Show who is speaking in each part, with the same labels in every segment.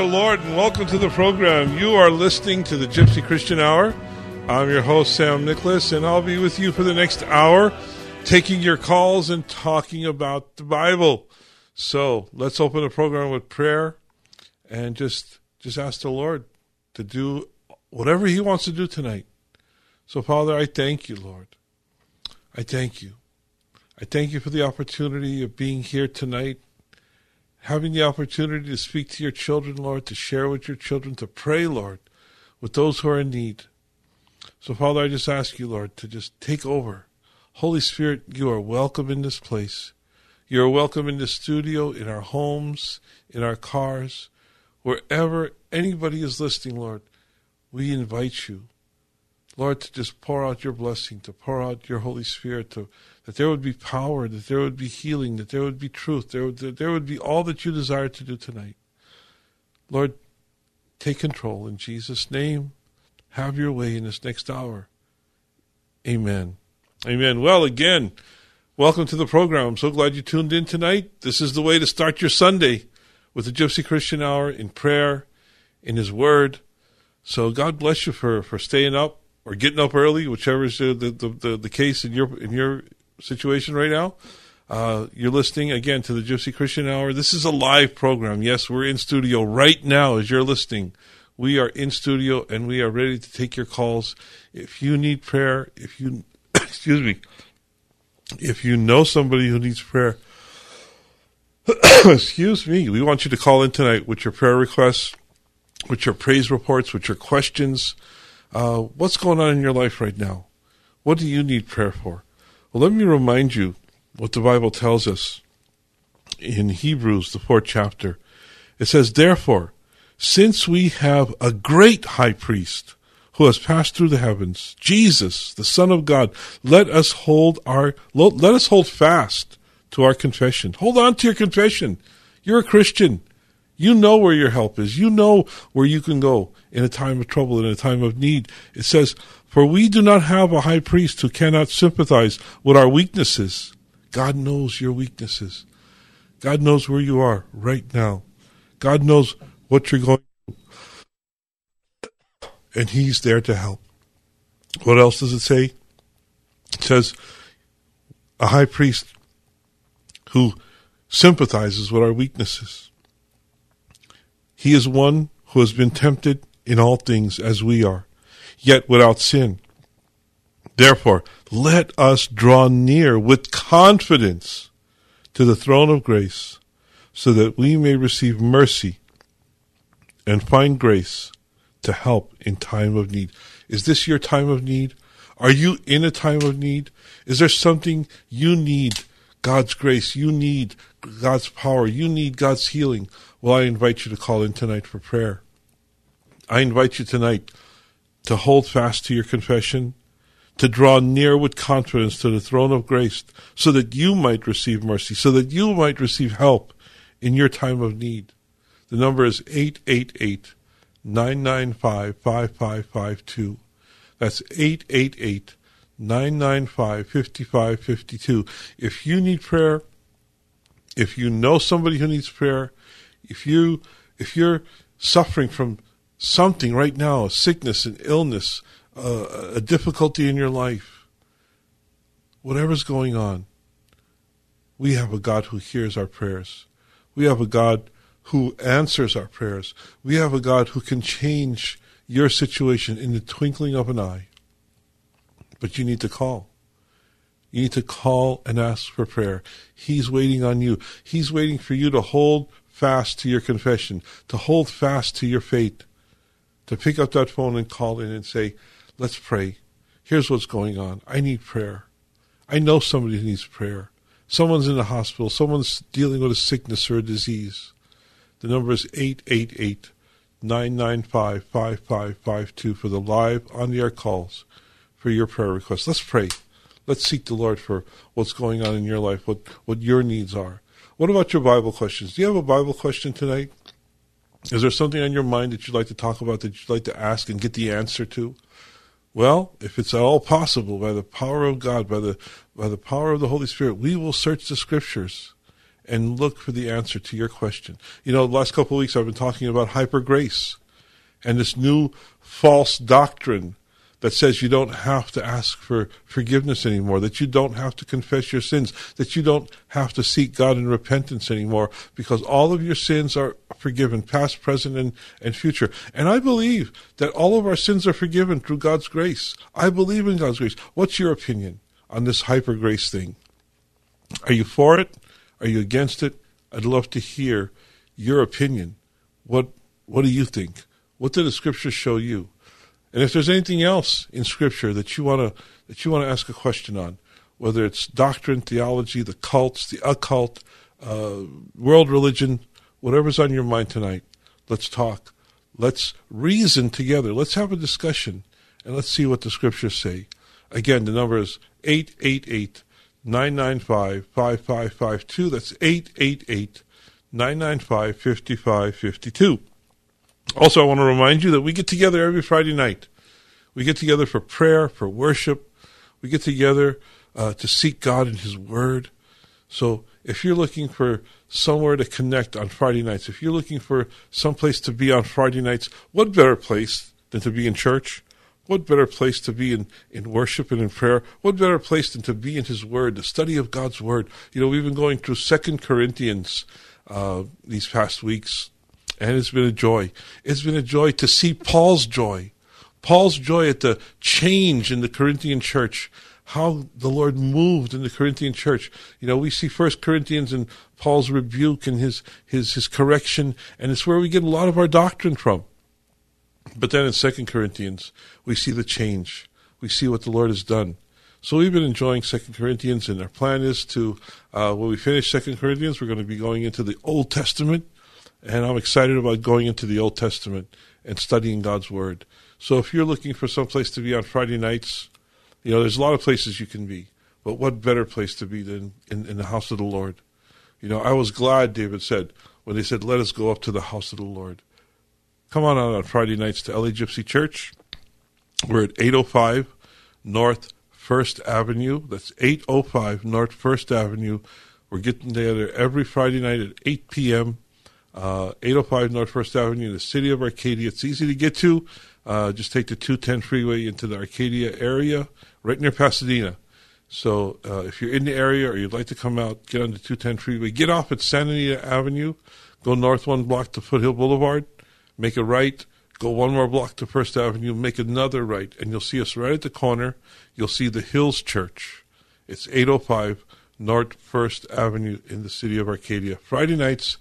Speaker 1: the Lord and welcome to the program. You are listening to the Gypsy Christian Hour. I'm your host, Sam Nicholas, and I'll be with you for the next hour, taking your calls and talking about the Bible. So let's open the program with prayer and just just ask the Lord to do whatever He wants to do tonight. So, Father, I thank you, Lord. I thank you. I thank you for the opportunity of being here tonight having the opportunity to speak to your children, Lord, to share with your children, to pray, Lord, with those who are in need. So, Father, I just ask you, Lord, to just take over. Holy Spirit, you are welcome in this place. You are welcome in the studio, in our homes, in our cars, wherever anybody is listening, Lord. We invite you, Lord, to just pour out your blessing, to pour out your Holy Spirit, to that there would be power, that there would be healing, that there would be truth, there would, that there would be all that you desire to do tonight. Lord, take control in Jesus' name. Have your way in this next hour. Amen. Amen. Well, again, welcome to the program. I'm so glad you tuned in tonight. This is the way to start your Sunday with the Gypsy Christian Hour in prayer, in His Word. So God bless you for, for staying up or getting up early, whichever is the, the, the, the case in your in your situation right now. Uh, you're listening again to the Gypsy Christian Hour. This is a live program. Yes, we're in studio right now as you're listening. We are in studio and we are ready to take your calls. If you need prayer, if you, excuse me, if you know somebody who needs prayer, excuse me, we want you to call in tonight with your prayer requests, with your praise reports, with your questions. Uh, what's going on in your life right now? What do you need prayer for? Well, let me remind you what the Bible tells us in Hebrews, the fourth chapter. It says, Therefore, since we have a great high priest who has passed through the heavens, Jesus, the Son of God, let us hold our let us hold fast to our confession. Hold on to your confession. You're a Christian. You know where your help is. You know where you can go in a time of trouble, in a time of need. It says, For we do not have a high priest who cannot sympathize with our weaknesses. God knows your weaknesses. God knows where you are right now. God knows what you're going through. And He's there to help. What else does it say? It says, a high priest who sympathizes with our weaknesses. He is one who has been tempted in all things as we are, yet without sin. Therefore, let us draw near with confidence to the throne of grace, so that we may receive mercy and find grace to help in time of need. Is this your time of need? Are you in a time of need? Is there something you need God's grace. You need God's power. You need God's healing. Well, I invite you to call in tonight for prayer. I invite you tonight to hold fast to your confession, to draw near with confidence to the throne of grace, so that you might receive mercy, so that you might receive help in your time of need. The number is 888 995 5552. That's 888 995 5552. If you need prayer, if you know somebody who needs prayer, if you if you're suffering from something right now, a sickness, an illness, uh, a difficulty in your life, whatever's going on, we have a God who hears our prayers. We have a God who answers our prayers. We have a God who can change your situation in the twinkling of an eye. But you need to call. You need to call and ask for prayer. He's waiting on you. He's waiting for you to hold fast to your confession, to hold fast to your faith, to pick up that phone and call in and say, Let's pray. Here's what's going on. I need prayer. I know somebody needs prayer. Someone's in the hospital. Someone's dealing with a sickness or a disease. The number is 888 995 5552 for the live on the air calls for your prayer requests. Let's pray. Let's seek the Lord for what's going on in your life, what, what your needs are. What about your Bible questions? Do you have a Bible question tonight? Is there something on your mind that you'd like to talk about that you'd like to ask and get the answer to? Well, if it's at all possible, by the power of God, by the by the power of the Holy Spirit, we will search the scriptures and look for the answer to your question. You know, the last couple of weeks I've been talking about hyper grace and this new false doctrine that says you don't have to ask for forgiveness anymore, that you don't have to confess your sins, that you don't have to seek God in repentance anymore, because all of your sins are forgiven, past, present, and, and future. And I believe that all of our sins are forgiven through God's grace. I believe in God's grace. What's your opinion on this hyper grace thing? Are you for it? Are you against it? I'd love to hear your opinion. What what do you think? What did the scriptures show you? And if there's anything else in Scripture that you want to that you want to ask a question on, whether it's doctrine, theology, the cults, the occult, uh, world religion, whatever's on your mind tonight, let's talk. Let's reason together. Let's have a discussion, and let's see what the Scriptures say. Again, the number is 888 995 5552. That's 888 995 5552. Also, I want to remind you that we get together every Friday night. We get together for prayer, for worship. We get together uh, to seek God in His Word. So, if you're looking for somewhere to connect on Friday nights, if you're looking for some place to be on Friday nights, what better place than to be in church? What better place to be in, in worship and in prayer? What better place than to be in His Word, the study of God's Word? You know, we've been going through Second Corinthians uh, these past weeks and it's been a joy. It's been a joy to see Paul's joy. Paul's joy at the change in the Corinthian church, how the Lord moved in the Corinthian church. You know, we see First Corinthians and Paul's rebuke and his, his, his correction, and it's where we get a lot of our doctrine from. But then in Second Corinthians, we see the change. We see what the Lord has done. So we've been enjoying Second Corinthians, and our plan is to, uh, when we finish Second Corinthians, we're going to be going into the Old Testament and I'm excited about going into the Old Testament and studying God's Word. So if you're looking for some place to be on Friday nights, you know, there's a lot of places you can be, but what better place to be than in, in the house of the Lord? You know, I was glad, David said, when they said, let us go up to the house of the Lord. Come on out on Friday nights to LA Gypsy Church. We're at 805 North First Avenue. That's 805 North First Avenue. We're getting together every Friday night at 8 p.m uh, 805 North First Avenue in the city of Arcadia. It's easy to get to. Uh, just take the 210 freeway into the Arcadia area, right near Pasadena. So uh, if you're in the area or you'd like to come out, get on the 210 freeway. Get off at Santa Anita Avenue, go north one block to Foothill Boulevard, make a right, go one more block to First Avenue, make another right, and you'll see us right at the corner. You'll see the Hills Church. It's 805 North First Avenue in the city of Arcadia. Friday nights,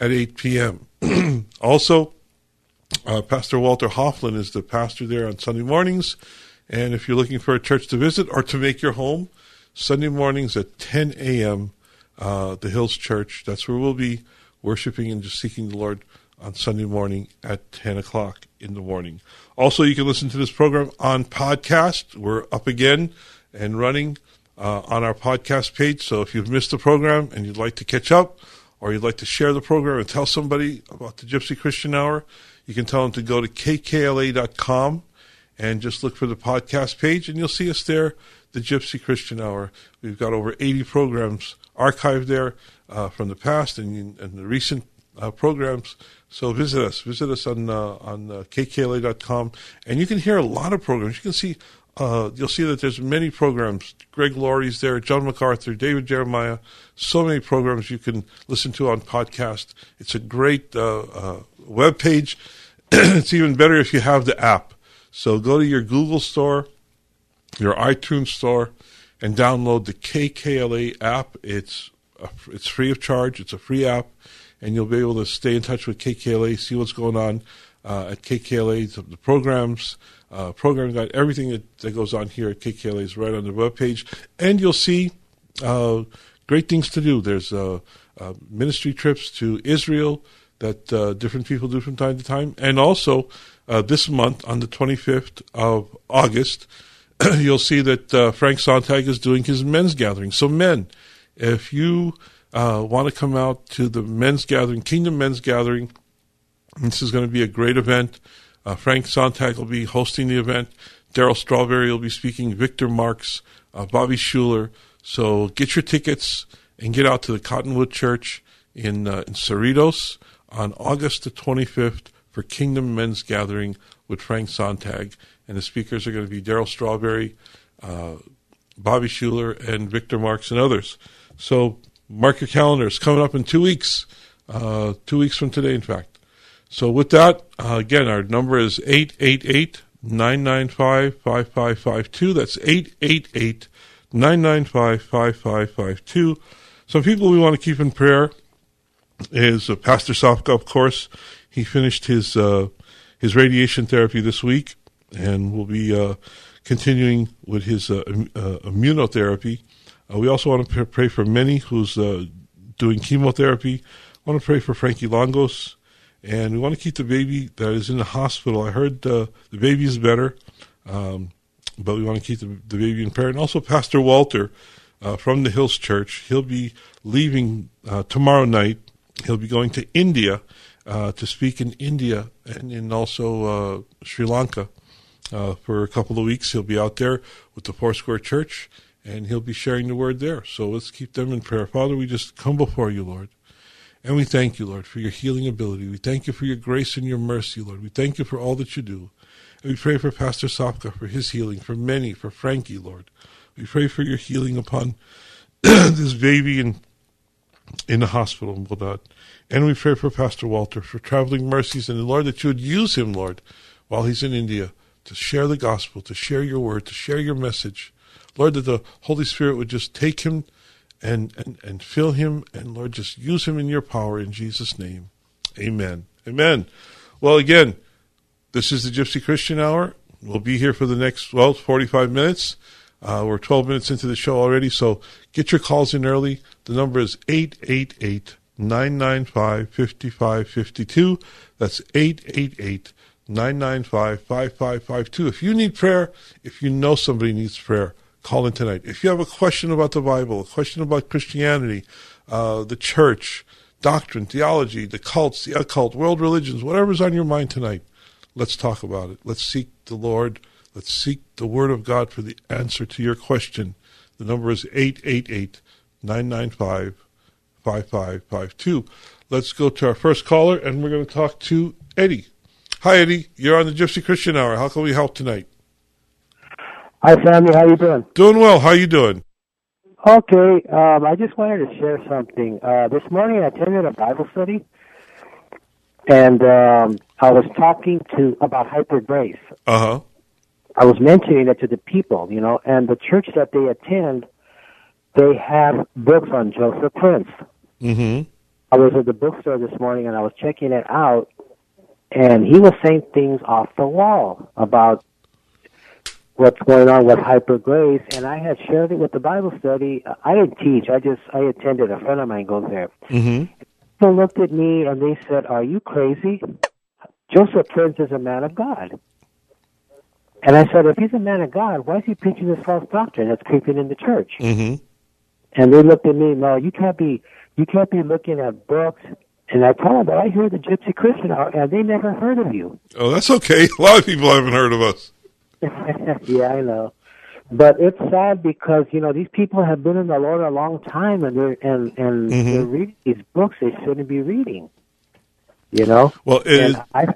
Speaker 1: at 8 p.m. also, uh, Pastor Walter Hofflin is the pastor there on Sunday mornings. And if you're looking for a church to visit or to make your home, Sunday mornings at 10 a.m., uh, the Hills Church, that's where we'll be worshiping and just seeking the Lord on Sunday morning at 10 o'clock in the morning. Also, you can listen to this program on podcast. We're up again and running uh, on our podcast page. So if you've missed the program and you'd like to catch up, or you'd like to share the program and tell somebody about the Gypsy Christian Hour, you can tell them to go to kkla.com and just look for the podcast page, and you'll see us there, the Gypsy Christian Hour. We've got over 80 programs archived there uh, from the past and, and the recent uh, programs So visit us. Visit us on uh, on uh, kkla.com, and you can hear a lot of programs. You can see uh, you'll see that there's many programs. Greg Laurie's there, John MacArthur, David Jeremiah. So many programs you can listen to on podcast. It's a great uh, uh, web page. it's even better if you have the app. So go to your Google store, your iTunes store, and download the KKLA app. It's it's free of charge. It's a free app, and you'll be able to stay in touch with KKLA, see what's going on uh, at KKLA, the programs, uh, program guide, everything that, that goes on here at KKLA is right on the web page, and you'll see uh, great things to do. There's uh, uh, ministry trips to Israel that uh, different people do from time to time, and also this month on the 25th of August. you'll see that Frank Sontag is doing his men's gathering. So, men, if you uh, want to come out to the men's gathering, Kingdom Men's Gathering, this is going to be a great event. Uh, Frank Sontag will be hosting the event. Darryl Strawberry will be speaking. Victor Marx, uh, Bobby Schuller. So get your tickets and get out to the Cottonwood Church in uh, in Cerritos on August the 25th for Kingdom Men's Gathering with Frank Sontag. And the speakers are going to be Darryl Strawberry, uh, Bobby Schuller, and Victor Marx, and others. So mark your calendars. Coming up in two weeks, uh, two weeks from today, in fact. So with that, uh, again, our number is 888 995 5552. That's 888 995 5552. Some people we want to keep in prayer is uh, Pastor Sofka, of course. He finished his uh, his radiation therapy this week and will be uh, continuing with his uh, uh, immunotherapy. We also want to pray for Minnie, who's doing chemotherapy. I want to pray for Frankie Longos, and we want to keep the baby that is in the hospital. I heard uh, the baby is better, um, but we want to keep the, the, baby in prayer. And also Pastor Walter uh, from the Hills Church. He'll be leaving uh, tomorrow night. He'll be going to India uh, to speak in India and in also Sri Lanka for a couple of weeks. He'll be out there with the Foursquare Church and he'll be sharing the word there. So let's keep them in prayer. Father, we just come before you, Lord. And we thank you, Lord, for your healing ability. We thank you for your grace and your mercy, Lord. We thank you for all that you do. And we pray for Pastor Sopka for his healing, for many, for Frankie, Lord. We pray for your healing upon this baby in, in the hospital, Lord. And we pray for Pastor Walter for traveling mercies, and the Lord, that you would use him, Lord, while he's in India to share the gospel, to share your word, to share your message. Lord, that the Holy Spirit would just take him and, and, and fill him, and Lord, just use him in your power in Jesus' name. Amen. Amen. Well, again, this is the Gypsy Christian Hour. We'll be here for the next, well, 45 minutes. Uh, we're 12 minutes into the show already, so get your calls in early. The number is 888 995 5552. That's 888 995 5552. If you need prayer, if you know somebody needs prayer, call in tonight. If you have a question about the Bible, a question about Christianity, uh, the church, doctrine, theology, the cults, the occult, world religions, whatever's on your mind tonight, let's talk about it. Let's seek the Lord. Let's seek the Word of God for the answer to your question. The number is 888 995 5552. Let's go to our first caller, and we're going to talk to Eddie. Hi, Eddie. You're on the Gypsy Christian Hour. How can we help tonight?
Speaker 2: Hi, Samuel. How you doing?
Speaker 1: Doing well. How you doing?
Speaker 2: Okay. Um, I just wanted to share something. Uh, this morning I attended a Bible study, and um, I was talking to about hyper grace.
Speaker 1: Uh huh.
Speaker 2: I was mentioning it to the people, you know, and the church that they attend, they have books on Joseph Prince.
Speaker 1: Mm-hmm.
Speaker 2: I was at the bookstore this morning and I was checking it out, and he was saying things off the wall about what's going on with hyper grace, and I had shared it with the Bible study. I didn't teach; I just I attended. A friend of mine goes there.
Speaker 1: Mm-hmm.
Speaker 2: They looked at me and they said, "Are you crazy? Joseph Prince is a man of God." And I said, if he's a man of God, why is he preaching this false doctrine that's creeping in the church?
Speaker 1: Mm-hmm.
Speaker 2: And they looked at me, no, you can't be, you can't be looking at books. And I told them that I hear the Gypsy Christian and they never heard of you.
Speaker 1: Oh, that's okay. A lot of people haven't heard of us.
Speaker 2: yeah, I know. But it's sad because you know these people have been in the Lord a long time, and they're and and
Speaker 1: Mhm.
Speaker 2: they're reading these books they shouldn't be reading. You know.
Speaker 1: Well, it is,
Speaker 2: I,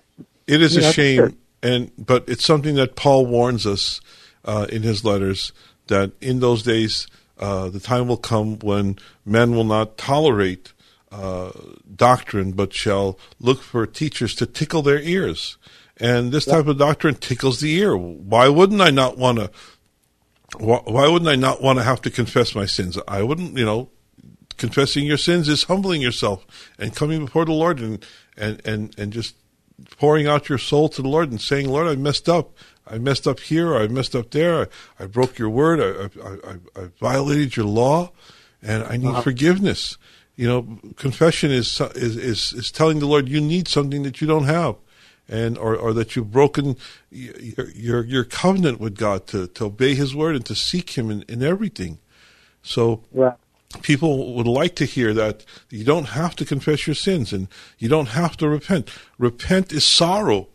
Speaker 1: it is a shame,
Speaker 2: sure.
Speaker 1: and but it's something that Paul warns us uh, in his letters that in those days uh, the time will come when men will not tolerate uh, doctrine, but shall look for teachers to tickle their ears. And this type of doctrine tickles the ear. Why wouldn't I not want to? Why, wouldn't I not want to have to confess my sins? I wouldn't, you know, confessing your sins is humbling yourself and coming before the Lord and and and and just pouring out your soul to the Lord and saying, Lord, I messed up. I messed up here. I messed up there. I, I broke your word. I, I, I, I violated your law, and I need uh-huh. forgiveness. You know, confession is, is is is telling the Lord you need something that you don't have, and or, or that you've broken your, your your covenant with God to, to obey His word and to seek Him in, in everything. So
Speaker 2: right.
Speaker 1: people would like to hear that you don't have to confess your sins and you don't have to repent. Repent is sorrow,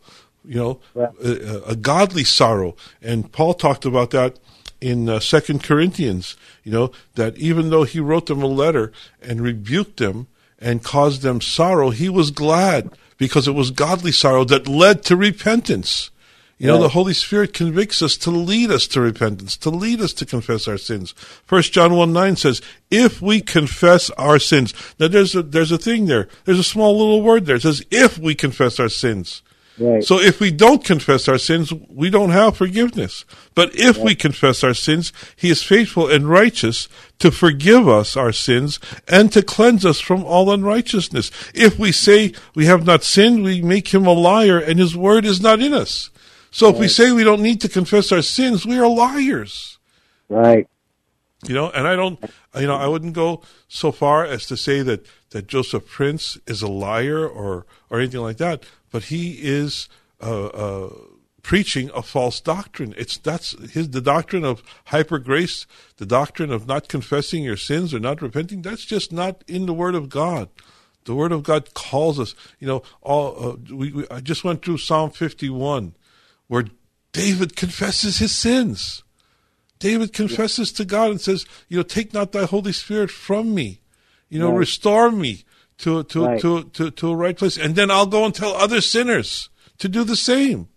Speaker 1: you know,
Speaker 2: Right.
Speaker 1: a, a godly sorrow. And Paul talked about that in uh, Second Corinthians, you know, that even though he wrote them a letter and rebuked them and caused them sorrow, he was glad because it was godly sorrow that led to repentance. You know,
Speaker 2: Right.
Speaker 1: the Holy Spirit convicts us to lead us to repentance, to lead us to confess our sins. First John 1 9 says, if we confess our sins. Now there's a, there's a thing there. There's a small little word there. It says, if we confess our sins.
Speaker 2: Right.
Speaker 1: So if we don't confess our sins, we don't have forgiveness. But if we confess our sins, He is faithful and righteous to forgive us our sins and to cleanse us from all unrighteousness. If we say we have not sinned, we make Him a liar and His word is not in us. So if we say we don't need to confess our sins, we are liars.
Speaker 2: Right.
Speaker 1: You know, and I don't, you know, I wouldn't go so far as to say that, that Joseph Prince is a liar or, or anything like that, but he is, uh, uh, preaching a false doctrine. It's, that's his, the doctrine of hyper grace, the doctrine of not confessing your sins or not repenting. That's just not in the Word of God. The Word of God calls us, you know, all, uh, we, we, I just went through Psalm 51 where David confesses his sins. David confesses to God and says, you know, take not thy Holy Spirit from me. You know,
Speaker 2: Right.
Speaker 1: restore me to, to,
Speaker 2: Right.
Speaker 1: to, to, to a right place. And then I'll go and tell other sinners to do the same.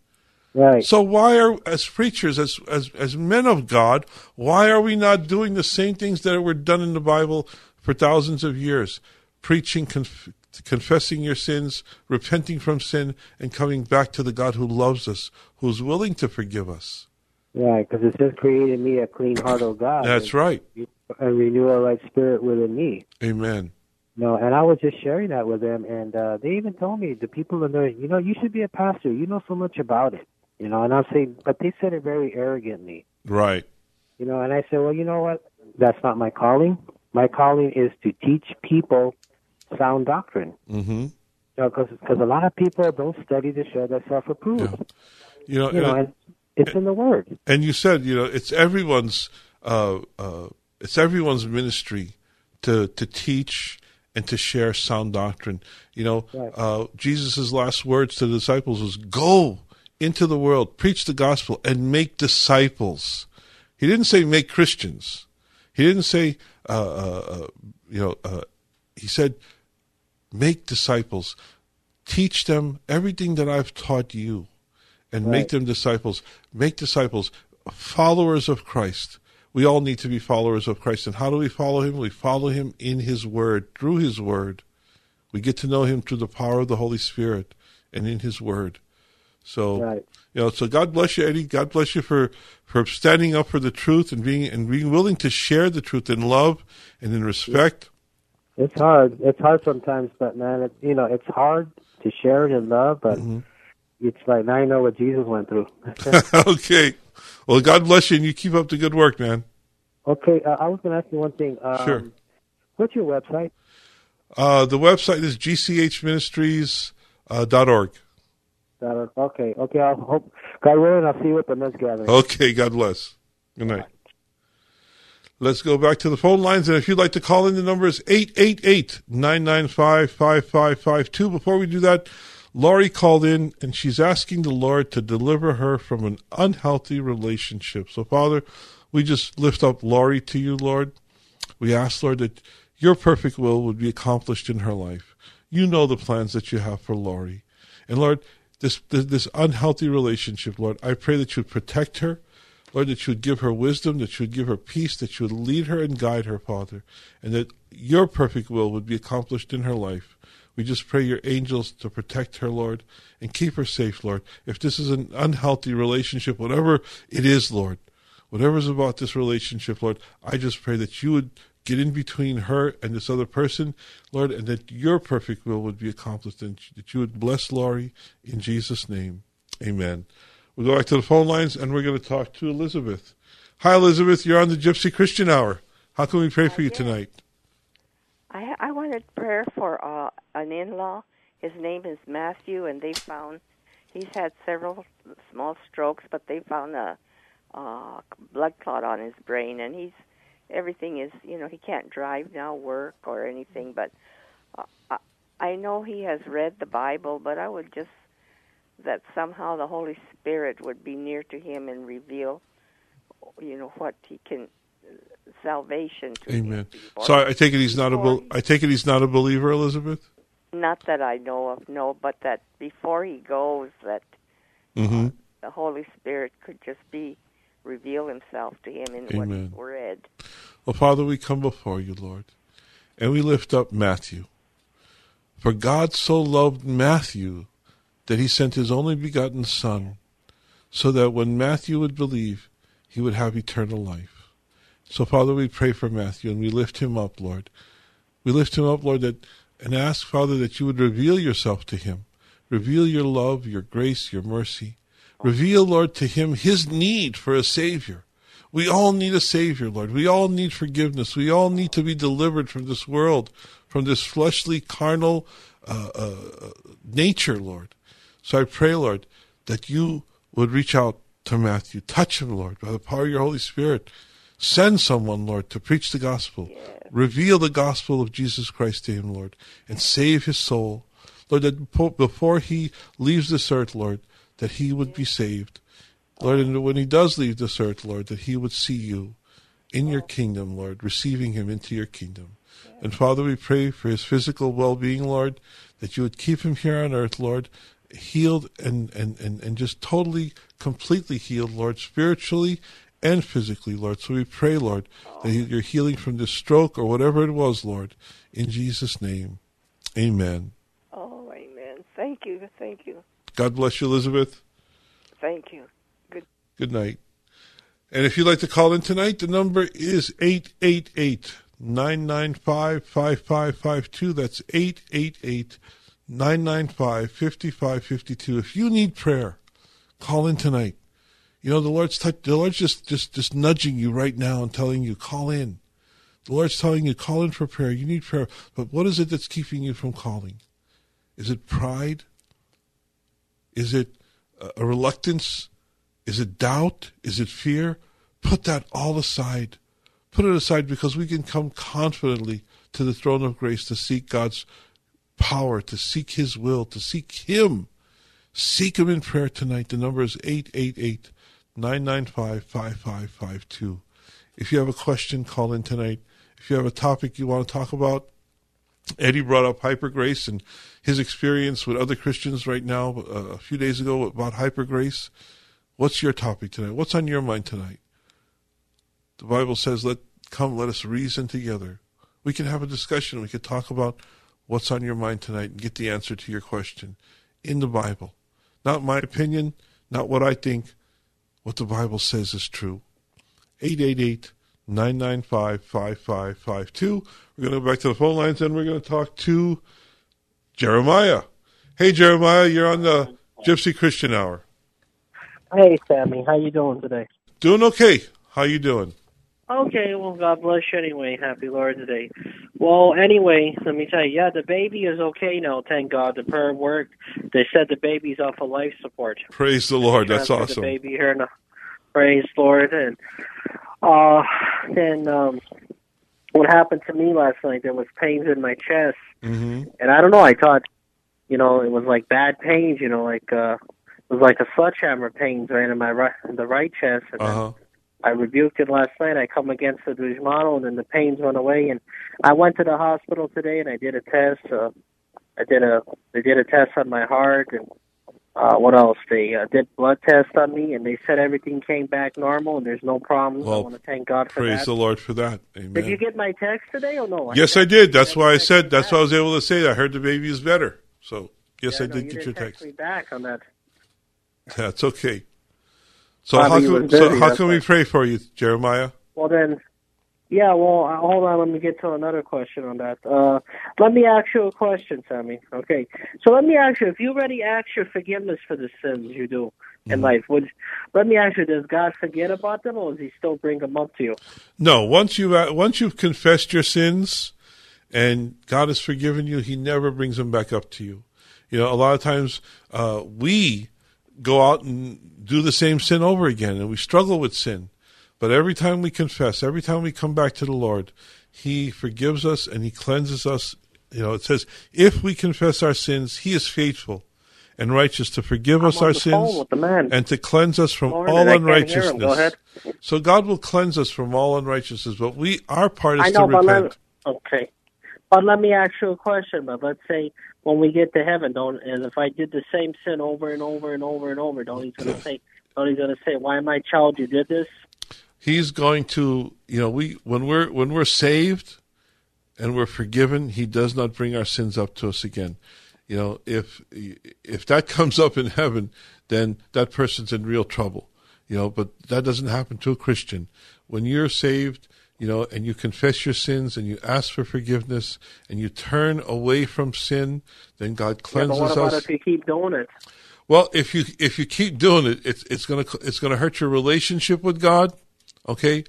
Speaker 2: Right.
Speaker 1: So why are, as preachers, as, as, as men of God, why are we not doing the same things that were done in the Bible for thousands of years? Preaching, conf- confessing your sins, repenting from sin, and coming back to the God who loves us, who's willing to forgive us.
Speaker 2: Right. Because it says, "Created me a clean heart, O God."
Speaker 1: That's right.
Speaker 2: And, renew a right spirit within me.
Speaker 1: Amen.
Speaker 2: No, and I was just sharing that with them, and uh, they even told me the people in there, you know, you should be a pastor. You know so much about it, you know. And I'm saying, but they said it very arrogantly,
Speaker 1: Right.
Speaker 2: you know. And I said, well, you know what? That's not my calling. My calling is to teach people sound doctrine.
Speaker 1: Mm-hmm.
Speaker 2: You know, because a lot of people don't study to show themselves approved.
Speaker 1: Yeah. You know,
Speaker 2: You know,
Speaker 1: and,
Speaker 2: and it's in the Word.
Speaker 1: and you said, you know, it's everyone's, uh, uh, it's everyone's ministry to to teach and to share sound doctrine. You know,
Speaker 2: Right.
Speaker 1: uh, Jesus' last words to the disciples was, "Go into the world, preach the gospel, and make disciples." He didn't say make Christians. He didn't say, uh, uh, uh, you know, uh, he said, make disciples, teach them everything that I've taught you, and make them disciples. Make disciples, followers of Christ. We all need to be followers of Christ. And how do we follow him? We follow him in his word, through his word. We get to know him through the power of the Holy Spirit and in his word. So
Speaker 2: Right.
Speaker 1: you know, so God bless you, Eddie. God bless you for, for standing up for the truth and being and being willing to share the truth in love and in respect.
Speaker 2: It's hard. It's hard sometimes, but man, it's you know, it's hard to share it in love, but
Speaker 1: Mm-hmm.
Speaker 2: it's like now I know what Jesus went through.
Speaker 1: okay. Well, God bless you, and you keep up the good work, man.
Speaker 2: okay, uh, I was going to ask you one thing. Um,
Speaker 1: Sure.
Speaker 2: What's your website?
Speaker 1: Uh, the website is gchministries.org. Uh, dot org.
Speaker 2: Okay, okay. I'll hope God willing, I'll see you at the men's gathering.
Speaker 1: Okay, God bless. Good night. Let's go back to the phone lines, and if you'd like to call in, the number is 888-995-5552. Before we do that, Laurie called in, and she's asking the Lord to deliver her from an unhealthy relationship. So, Father, we just lift up Laurie to you, Lord. We ask, Lord, that your perfect will would be accomplished in her life. You know the plans that you have for Laurie. And Lord, this, this, unhealthy relationship, Lord, I pray that you would protect her. Lord, that you would give her wisdom, that you would give her peace, that you would lead her and guide her, Father, and that your perfect will would be accomplished in her life. We just pray your angels to protect her, Lord, and keep her safe, Lord. If this is an unhealthy relationship, whatever it is, Lord, whatever is about this relationship, Lord, I just pray that you would get in between her and this other person, Lord, and that your perfect will would be accomplished, and that you would bless Laurie in Jesus' name. Amen. We'll go back to the phone lines, and we're going to talk to Elizabeth. Hi, Elizabeth. You're on the Gypsy Christian Hour. How can we pray for you tonight?
Speaker 3: I I wanted prayer for uh, an in-law. His name is Matthew, and they found he's had several small strokes, but they found a, uh blood clot on his brain, and he's everything is you know he can't drive now, work or anything. But uh, I, I know he has read the Bible, but I would just that somehow the Holy Spirit would be near to him and reveal, you know, what he can salvation to
Speaker 1: Amen. So I, take it he's not a. Bel- I take it he's not a believer, Elizabeth.
Speaker 3: Not that I know of, no, but that before he goes, that
Speaker 1: Mm-hmm.
Speaker 3: the Holy Spirit could just be reveal Himself to him in what
Speaker 1: Amen.
Speaker 3: he's read.
Speaker 1: Well, Father, we come before you, Lord, and we lift up Matthew. For God so loved Matthew that he sent his only begotten Son, so that when Matthew would believe, he would have eternal life. So, Father, we pray for Matthew and we lift him up, Lord. We lift him up, Lord, that, and ask, Father, that you would reveal yourself to him. Reveal your love, your grace, your mercy. Reveal, Lord, to him his need for a Savior. We all need a Savior, Lord. We all need forgiveness. We all need to be delivered from this world, from this fleshly, carnal uh, uh, nature, Lord. So I pray, Lord, that you would reach out to Matthew. Touch him, Lord, by the power of your Holy Spirit. Send someone, Lord, to preach the gospel. Reveal the gospel of Jesus Christ to him, Lord, and save his soul. Lord, that po- before he leaves this earth, Lord, that he would be saved. Lord, and when he does leave this earth, Lord, that he would see you in your kingdom, Lord, receiving him into your kingdom. And Father, we pray for his physical well being, Lord, that you would keep him here on earth, Lord, healed and, and, and, and just totally, completely healed, Lord, spiritually and physically, Lord. So we pray, Lord, that you're healing from this stroke or whatever it was, Lord, in Jesus' name. Amen.
Speaker 3: Oh, Amen. Thank you, thank you,
Speaker 1: God bless you, Elizabeth.
Speaker 3: thank you. Good.
Speaker 1: Good night. And if you'd like to call in tonight, the number is 888 995 5552. That's 888 995 5552. If you need prayer, call in tonight. You know, the Lord's the Lord's just, just, just nudging you right now and telling you, call in. The Lord's telling you, call in for prayer. You need prayer. But what is it that's keeping you from calling? Is it pride? Is it a- a reluctance? Is it doubt? Is it fear? Put that all aside. Put it aside because we can come confidently to the throne of grace to seek God's power, to seek His will, to seek Him. Seek Him in prayer tonight. The number is 888 995 5552. If you have a question, call in tonight. If you have a topic you want to talk about, Eddie brought up hyper grace and his experience with other Christians right now uh, a few days ago about hyper grace. What's your topic tonight? What's on your mind tonight? The Bible says, "Let come, let us reason together." We can have a discussion. We can talk about what's on your mind tonight and get the answer to your question in the Bible. Not my opinion, not what I think, what the Bible says is true. 888 995 5552. We're going to go back to the phone lines and we're going to talk to Jeremiah. Hey, Jeremiah, you're on the Gypsy Christian Hour.
Speaker 4: Hey, Sammy, how you doing today?
Speaker 1: Doing okay. How you doing?
Speaker 4: Okay, well, God bless you anyway. Happy Lord's Day. Well, anyway, let me tell you, yeah, the baby is okay now, thank God. The prayer worked. They said the baby's off of life support.
Speaker 1: Praise the Lord. That's awesome.
Speaker 4: The baby here now. Praise Lord. And, uh, then, um, what happened to me last night, there was pains in my chest.
Speaker 1: hmm
Speaker 4: And I don't know, I thought, you know, it was like bad pains, you know, like, uh, it was like a sledgehammer pains right in my right, in the right chest. And
Speaker 1: Uh
Speaker 4: then
Speaker 1: huh.
Speaker 4: I rebuked it last night. I come against the Dujmano, and then the pains went away. And I went to the hospital today, and I did a test. Uh, I did a they did a test on my heart and uh what else? They uh, did blood test on me and they said everything came back normal and there's no problems. I
Speaker 1: Well,
Speaker 4: want to thank God for
Speaker 1: Praise
Speaker 4: that.
Speaker 1: the Lord for that. Amen.
Speaker 4: Did you get my text today or no?
Speaker 1: yes, I did. That's why I said. That's why I was able to say. that. I heard the baby is better. So yes,
Speaker 4: Yeah,
Speaker 1: I
Speaker 4: no,
Speaker 1: did
Speaker 4: you
Speaker 1: get your
Speaker 4: text
Speaker 1: text.
Speaker 4: me back on that.
Speaker 1: That's okay. So how can so how can we pray for you, Jeremiah?
Speaker 4: Well then, yeah. Well, uh, hold on. Let me get to another question on that. Uh, let me ask you a question, Sammy. Okay. So let me ask you: If you already asked your forgiveness for the sins you do in
Speaker 1: Mm-hmm.
Speaker 4: life, would let me ask you: Does God forget about them, or does He still bring them up to you?
Speaker 1: No, once you uh, once you've confessed your sins and God has forgiven you, He never brings them back up to you. You know, a lot of times uh, we go out and do the same sin over again, and we struggle with sin. But every time we confess, every time we come back to the Lord, He forgives us and He cleanses us. You know, it says, if we confess our sins, He is faithful and righteous to forgive us our sins
Speaker 4: with the man.
Speaker 1: and to cleanse us from
Speaker 4: Lord,
Speaker 1: all
Speaker 4: I can't hear him. Go
Speaker 1: unrighteousness.
Speaker 4: ahead.
Speaker 1: So God will cleanse us from all unrighteousness, but we our part is
Speaker 4: I know,
Speaker 1: to repent.
Speaker 4: let, okay. But let me ask you a question. But let's say when we get to heaven, don't and if I did the same sin over and over and over and over, don't he's gonna say, don't he's gonna say, why my child you did this?
Speaker 1: He's going to, you know, we when we're when we're saved and we're forgiven, He does not bring our sins up to us again. You know, if if that comes up in heaven, then that person's in real trouble. You know, but that doesn't happen to a Christian. When you're saved, you know, and you confess your sins and you ask for forgiveness and you turn away from sin, then God cleanses
Speaker 4: Yeah, but what about
Speaker 1: us.
Speaker 4: if you keep doing it?
Speaker 1: Well, if you if you keep doing it, it's it's gonna it's gonna hurt your relationship with God. Okay,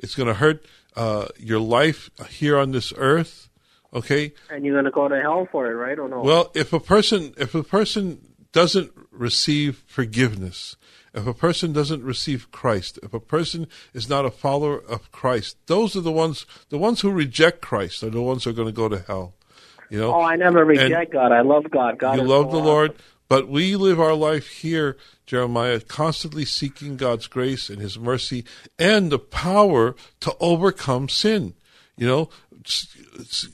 Speaker 1: it's gonna hurt uh, your life here on this earth. Okay.
Speaker 4: And you're gonna go to hell for it, right? Or no?
Speaker 1: Well, if a person if a person doesn't receive forgiveness, if a person doesn't receive Christ, if a person is not a follower of Christ, those are the ones the ones who reject Christ are the ones who are going to go to hell. You know.
Speaker 4: oh, I never reject God. I love God. God
Speaker 1: you love the
Speaker 4: awesome.
Speaker 1: Lord, but we live our life here, Jeremiah, constantly seeking God's grace and His mercy and the power to overcome sin. You know,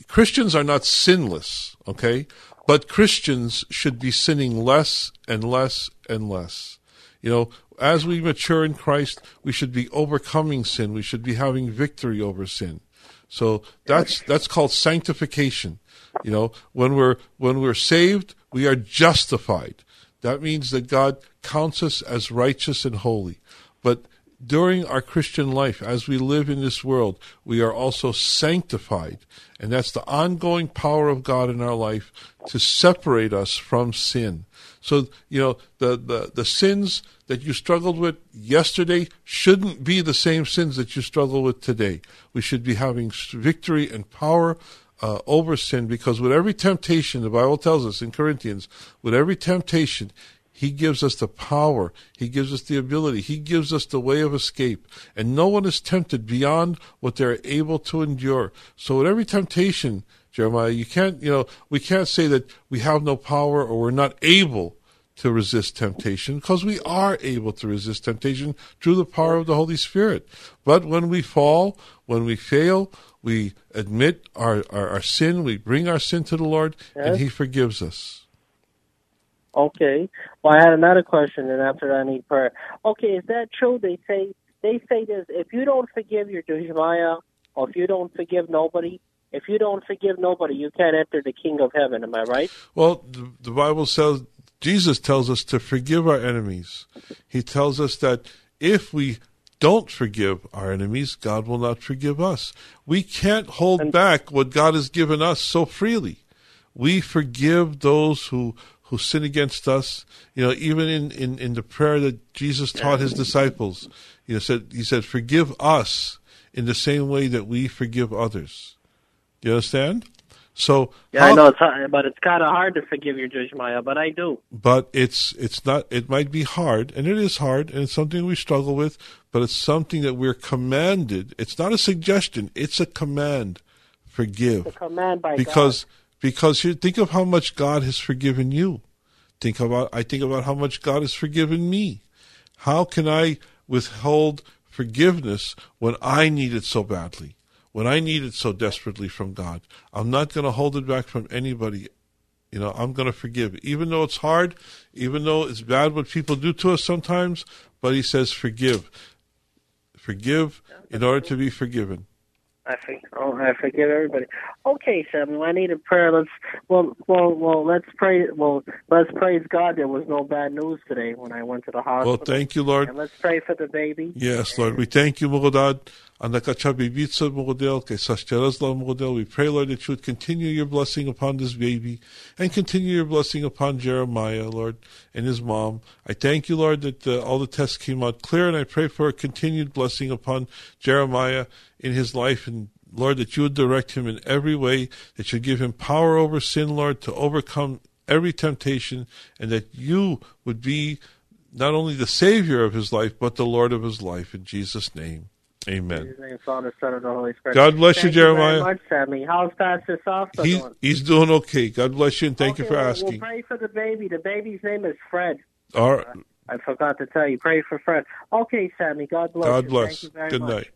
Speaker 1: Christians are not sinless, okay? But Christians should be sinning less and less and less. You know, as we mature in Christ, we should be overcoming sin. We should be having victory over sin. So that's that's called sanctification. You know, when we're when we're saved, we are justified. That means that God counts us as righteous and holy. But during our Christian life, as we live in this world, we are also sanctified. And that's the ongoing power of God in our life to separate us from sin. So, you know, the, the, the sins that you struggled with yesterday shouldn't be the same sins that you struggle with today. We should be having victory and power uh, over sin because with every temptation, the Bible tells us in Corinthians, with every temptation, he gives us the power. He gives us the ability. He gives us the way of escape. And no one is tempted beyond what they're able to endure. So with every temptation, Jeremiah, you can't, you know, we can't say that we have no power or we're not able to resist temptation because we are able to resist temptation through the power of the Holy Spirit. But when we fall, when we fail, we admit our, our, our sin, we bring our sin to the Lord, and He forgives us.
Speaker 4: Okay. Well, I had another question, and after that, I need prayer. Okay, is that true? They say they say this: if you don't forgive your Jeremiah, or if you don't forgive nobody, if you don't forgive nobody, you can't enter the kingdom of Heaven. Am I right?
Speaker 1: Well, the, the Bible says, Jesus tells us to forgive our enemies. He tells us that if we don't forgive our enemies, God will not forgive us. We can't hold back what God has given us so freely. We forgive those who, who sin against us. You know, even in, in, in the prayer that Jesus taught his disciples, you know, said, he said, forgive us in the same way that we forgive others. Do you understand? So
Speaker 4: Yeah, I know, it's, hard- but it's kind of hard to forgive your dushmaya, but I do.
Speaker 1: but it's it's not it might be hard and it is hard and it's something we struggle with but it's something that we're commanded. It's not a suggestion it's a command. Forgive.
Speaker 4: The command by
Speaker 1: because because you think of how much God has forgiven you. Think about I think about how much God has forgiven me. How can I withhold forgiveness when I need it so badly when I need it so desperately from God I'm not going to hold it back from anybody You know, I'm going to forgive, even though it's hard, even though it's bad what people do to us sometimes. But he says, forgive, forgive in order to be forgiven.
Speaker 4: I think. Oh, I forgive everybody. Okay, Samuel. I need a prayer. Let's. Well, well, well. Let's pray. Well, let's praise God. There was no bad news today when I went to the hospital.
Speaker 1: Well, thank you, Lord.
Speaker 4: And let's pray for the baby.
Speaker 1: Yes, Lord. We thank you, Mogodad. We pray, Lord, that you would continue your blessing upon this baby and continue your blessing upon Jeremiah, Lord, and his mom. I thank you, Lord, that uh, all the tests came out clear, and I pray for a continued blessing upon Jeremiah in his life and Lord, that you would direct him in every way, that you give him power over sin, Lord, to overcome every temptation, and that you would be not only the Savior of his life, but the Lord of his life. In Jesus' name, amen.
Speaker 4: In his name, Father, Son, and the Holy Spirit.
Speaker 1: God bless
Speaker 4: Thank
Speaker 1: you, Jeremiah.
Speaker 4: very much, Sammy. How's Pastor Soft
Speaker 1: He,
Speaker 4: doing?
Speaker 1: he's doing okay. God bless you, and thank
Speaker 4: okay,
Speaker 1: you for
Speaker 4: well,
Speaker 1: asking.
Speaker 4: We'll pray for the baby. The baby's name is Fred.
Speaker 1: All right.
Speaker 4: I forgot to tell you. Pray for Fred. Okay, Sammy. God bless
Speaker 1: God
Speaker 4: you.
Speaker 1: bless.
Speaker 4: Thank you very
Speaker 1: Good
Speaker 4: much.
Speaker 1: night.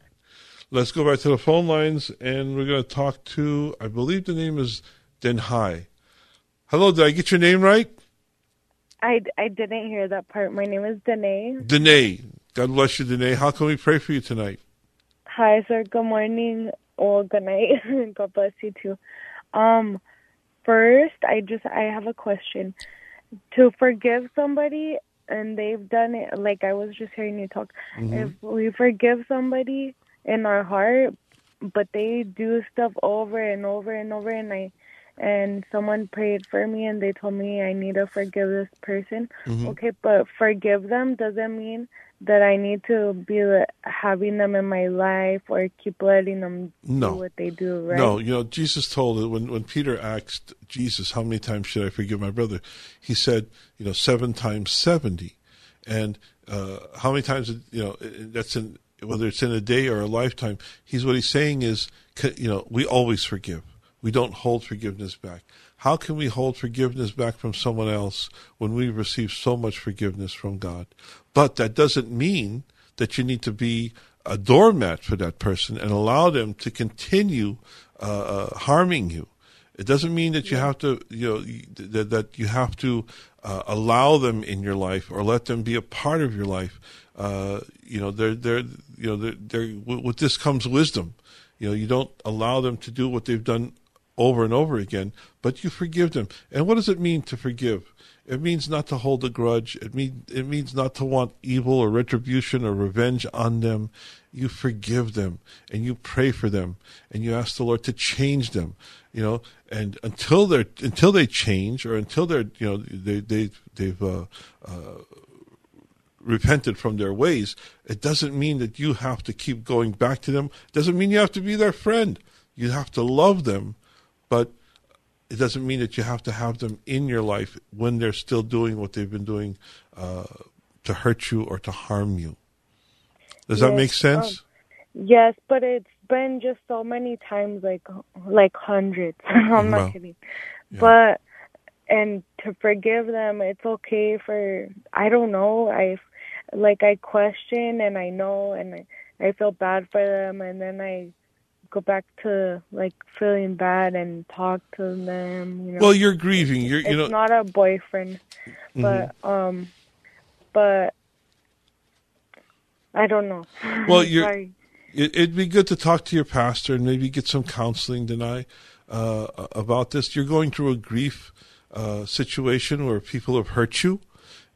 Speaker 1: Let's go back to the phone lines, and we're going to talk to, I believe the name is Denhai. Hello, did I get your name right?
Speaker 5: I, I didn't hear that part. My name is Danae.
Speaker 1: Danae. God bless you, Danae. How can we pray for you tonight?
Speaker 5: Hi, sir. Good morning. Well, good night. God bless you too. Um, first, I just I have a question. To forgive somebody and they've done it, like I was just hearing you talk. If we forgive somebody in our heart, but they do stuff over and over and over, and I and someone prayed for me and they told me I need to forgive this person. Okay, but forgive them doesn't mean that I need to be having them in my life or keep letting them
Speaker 1: No.
Speaker 5: do what they do, right?
Speaker 1: No, you know, Jesus told it when, when Peter asked Jesus, How many times should I forgive my brother? He said, You know, seven times 70. And uh, how many times, you know, that's in, whether it's in a day or a lifetime, he's what he's saying is, you know, we always forgive. We don't hold forgiveness back. How can we hold forgiveness back from someone else when we've received so much forgiveness from God? But that doesn't mean that you need to be a doormat for that person and allow them to continue uh, uh, harming you. It doesn't mean that you have to, you know, that, that you have to uh, allow them in your life or let them be a part of your life. Uh, you know, they're, they're, you know, they're, they're, with this comes wisdom. You know, you don't allow them to do what they've done over and over again, but you forgive them. And what does it mean to forgive? It means not to hold a grudge. It mean it means not to want evil or retribution or revenge on them. You forgive them and you pray for them and you ask the Lord to change them. You know, and until they're until they change or until they're you know they they they've uh, uh, repented from their ways, it doesn't mean that you have to keep going back to them. It doesn't mean you have to be their friend. You have to love them, but it doesn't mean that you have to have them in your life when they're still doing what they've been doing uh, to hurt you or to harm you. Does that make sense?
Speaker 5: um, Yes, but it's been just so many times, like like hundreds. I'm
Speaker 1: Wow.
Speaker 5: not kidding.
Speaker 1: Yeah.
Speaker 5: But and to forgive them, it's okay for I don't know. I like I question and I know and I, I feel bad for them, and then I go back to like feeling bad and talk to them. You know,
Speaker 1: well, you're grieving. You're
Speaker 5: it's
Speaker 1: know Mm-hmm.
Speaker 5: not a boyfriend, but um, but I don't know.
Speaker 1: Well, you're- it, it'd be good to talk to your pastor and maybe get some counseling tonight uh, about this. You're going through a grief uh, situation where people have hurt you,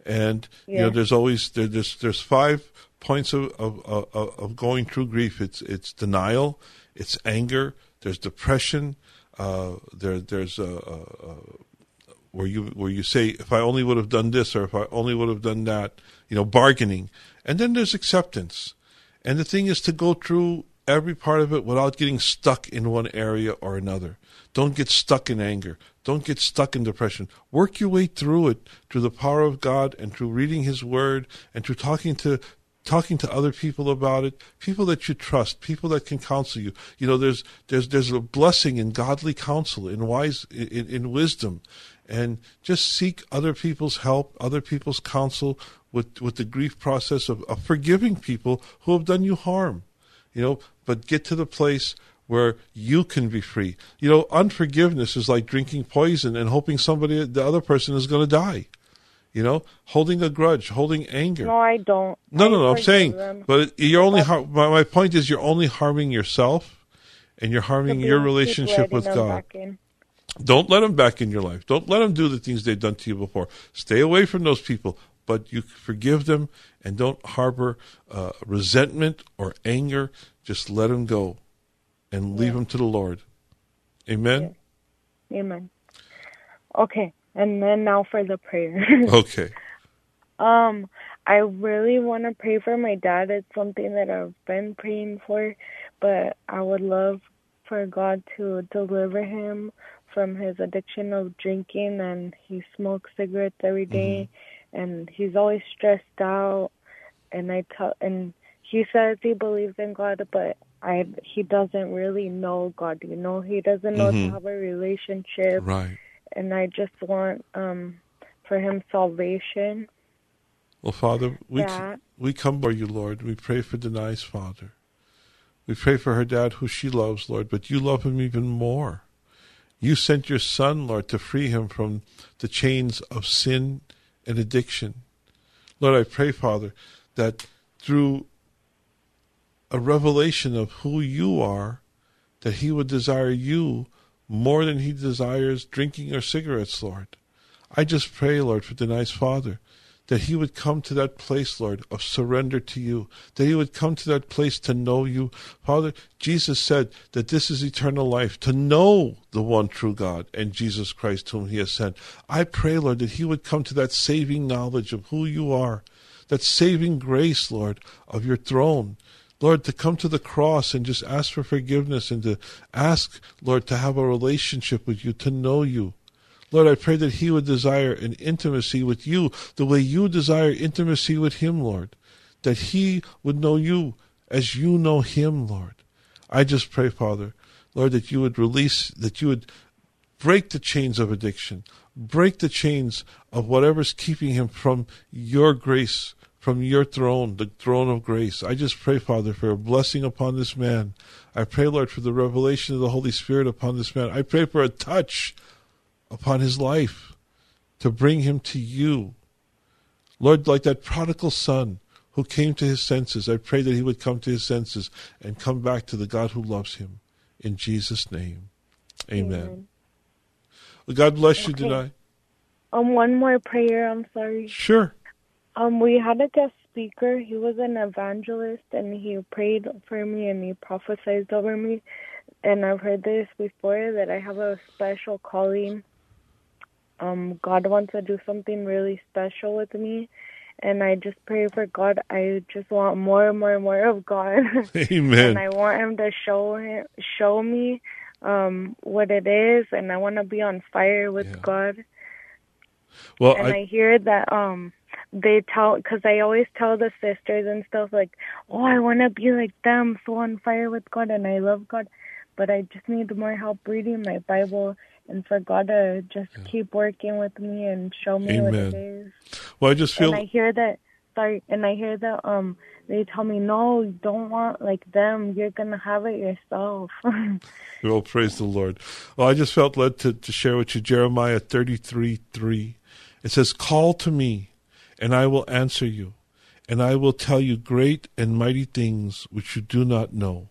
Speaker 1: and you know there's always there, there's there's five points of, of of of going through grief. It's it's denial, it's anger, there's depression, uh, there there's uh, uh, uh, where you where you say if I only would have done this or if I only would have done that, you know, bargaining, and then there's acceptance. And the thing is to go through every part of it without getting stuck in one area or another. Don't get stuck in anger. Don't get stuck in depression. Work your way through it through the power of God and through reading His Word and through talking to talking to other people about it, people that you trust, people that can counsel you. You know, there's there's there's a blessing in godly counsel, in wise in, in wisdom, and just seek other people's help, other people's counsel with with the grief process of, of forgiving people who have done you harm. You know, but get to the place where you can be free. You know, unforgiveness is like drinking poison and hoping somebody, the other person, is going to die. You know, holding a grudge, holding anger.
Speaker 5: No, I don't.
Speaker 1: No,
Speaker 5: I
Speaker 1: no, no. I'm saying,
Speaker 5: them.
Speaker 1: but you're only. Har- my, my point is, you're only harming yourself, and you're harming your relationship with God.
Speaker 5: back in.
Speaker 1: Don't let them back in your life. Don't let them do the things they've done to you before. Stay away from those people, but you forgive them and don't harbor uh, resentment or anger. Just let them go and leave them to the Lord. Amen.
Speaker 5: Amen. Okay, and then now for the prayer.
Speaker 1: Okay.
Speaker 5: Um, I really want to pray for my dad. It's something that I've been praying for, but I would love for God to deliver him from his addiction of drinking and he smokes cigarettes every day, and he's always stressed out and I tell and he says he believes in God but I he doesn't really know God, you know. He doesn't know
Speaker 1: Mhm.
Speaker 5: to have a relationship
Speaker 1: Right.
Speaker 5: And I just want um for him salvation.
Speaker 1: Well, Father, we
Speaker 5: Yeah.
Speaker 1: we come before you, Lord. We pray for Danae's father. We pray for her dad, who she loves, Lord, but you love him even more. You sent your son, Lord, to free him from the chains of sin and addiction. Lord, I pray, Father, that through a revelation of who you are, that he would desire you more than he desires drinking or cigarettes, Lord. I just pray, Lord, for Danae's father, that he would come to that place, Lord, of surrender to you, that he would come to that place to know you. Father, Jesus said that this is eternal life, to know the one true God and Jesus Christ whom he has sent. I pray, Lord, that he would come to that saving knowledge of who you are, that saving grace, Lord, of your throne. Lord, to come to the cross and just ask for forgiveness and to ask, Lord, to have a relationship with you, to know you. Lord, I pray that he would desire an intimacy with you the way you desire intimacy with him, Lord. That he would know you as you know him, Lord. I just pray, Father, Lord, that you would release, that you would break the chains of addiction, break the chains of whatever's keeping him from your grace, from your throne, the throne of grace. I just pray, Father, for a blessing upon this man. I pray, Lord, for the revelation of the Holy Spirit upon this man. I pray for a touch upon his life to bring him to you. Lord, like that prodigal son who came to his senses, I pray that he would come to his senses and come back to the God who loves him. In Jesus' name, amen. Well, God bless you
Speaker 5: Okay.
Speaker 1: tonight.
Speaker 5: Um one more prayer, I'm sorry.
Speaker 1: Sure.
Speaker 5: Um, we had a guest speaker. He was an evangelist, and he prayed for me and he prophesied over me. And I've heard this before that I have a special calling. Um, God wants to do something really special with me, and I just pray for God. I just want more and more and more of God.
Speaker 1: Amen.
Speaker 5: and I want Him to show him, show me um what it is, and I want to be on fire with God
Speaker 1: Well,
Speaker 5: and
Speaker 1: I,
Speaker 5: I, hear that um they tell because I always tell the sisters and stuff like, oh, I want to be like them, so on fire with God, and I love God, but I just need more help reading my Bible and for God to just keep working with me and show me what it
Speaker 1: Amen. well, I just feel
Speaker 5: And I hear that. Sorry, and I hear that um they tell me no, you don't want like them. You're gonna have it yourself.
Speaker 1: Well, praise the Lord. Well, I just felt led to, to share with you Jeremiah 33 3. It says, Call to me, and I will answer you, and I will tell you great and mighty things which you do not know.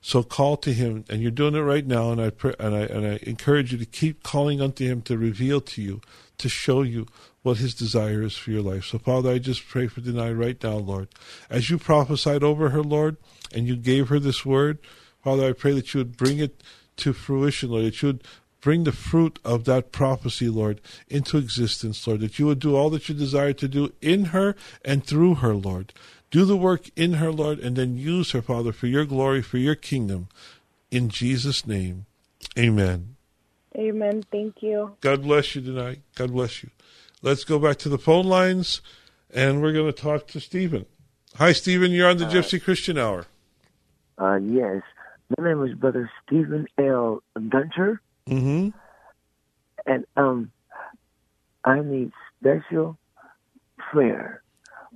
Speaker 1: So call to him, and you're doing it right now, and I pray, and I and I encourage you to keep calling unto him to reveal to you, to show you what his desire is for your life. So, Father, I just pray for Danae right now, Lord, as you prophesied over her, Lord, and you gave her this word. Father, I pray that you would bring it to fruition, Lord, that you would bring the fruit of that prophecy, Lord, into existence, Lord, that you would do all that you desire to do in her and through her, Lord. Do the work in her, Lord, and then use her, Father, for your glory, for your kingdom. In Jesus' name, amen.
Speaker 5: Amen. Thank you.
Speaker 1: God bless you tonight. God bless you. Let's go back to the phone lines, and we're going to talk to Stephen. Hi, Stephen. You're on the Gypsy Christian Hour.
Speaker 6: Uh, yes. My name is Brother Stephen L. Gunter,
Speaker 1: Mm-hmm.
Speaker 6: and um, I need special prayer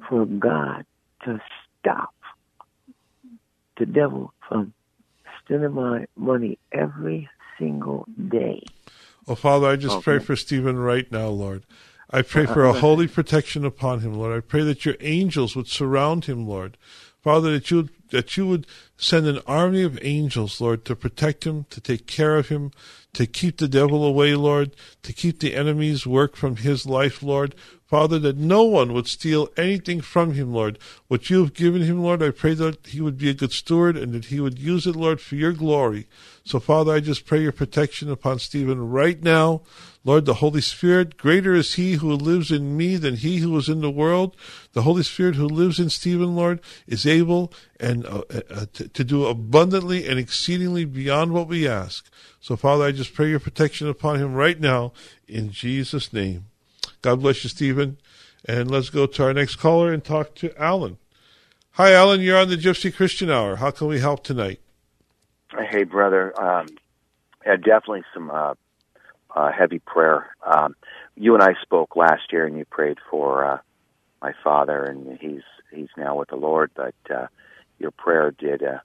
Speaker 6: for God to stop the devil from stealing my money every single day.
Speaker 1: Oh, Father, I just
Speaker 6: Okay.
Speaker 1: pray for Stephen right now, Lord. I pray for a holy protection upon him, Lord. I pray that your angels would surround him, Lord. Father, that you would, that you would send an army of angels, Lord, to protect him, to take care of him, to keep the devil away, Lord, to keep the enemy's work from his life, Lord. Father, that no one would steal anything from him, Lord. What you have given him, Lord, I pray that he would be a good steward and that he would use it, Lord, for your glory. So, Father, I just pray your protection upon Stephen right now. Lord, the Holy Spirit, greater is he who lives in me than he who is in the world. The Holy Spirit who lives in Stephen, Lord, is able and uh, uh, to, do abundantly and exceedingly beyond what we ask. So, Father, I just pray your protection upon him right now in Jesus' name. God bless you, Stephen. And let's go to our next caller and talk to Alan. Hi, Alan. You're on the Gypsy Christian Hour. How can we help tonight?
Speaker 7: Hey, brother. Um, yeah, definitely some uh, uh, heavy prayer. Um, you and I spoke last year, and you prayed for uh, my father, and he's he's now with the Lord. But uh, your prayer did uh,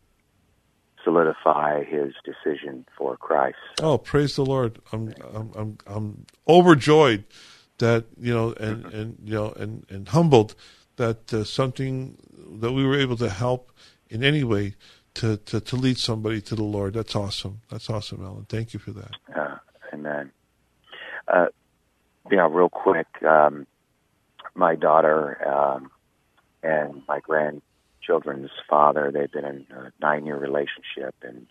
Speaker 7: solidify his decision for Christ.
Speaker 1: Oh, praise the Lord! I'm I'm I'm, I'm overjoyed that you know and and you know and and humbled that uh, something that we were able to help in any way to, to to lead somebody to the Lord. That's awesome. That's awesome, Alan. Thank you for that.
Speaker 7: Uh, amen. Uh, yeah, real quick. Um, my daughter um, and my grandchildren's father, they've been in a nine year relationship. And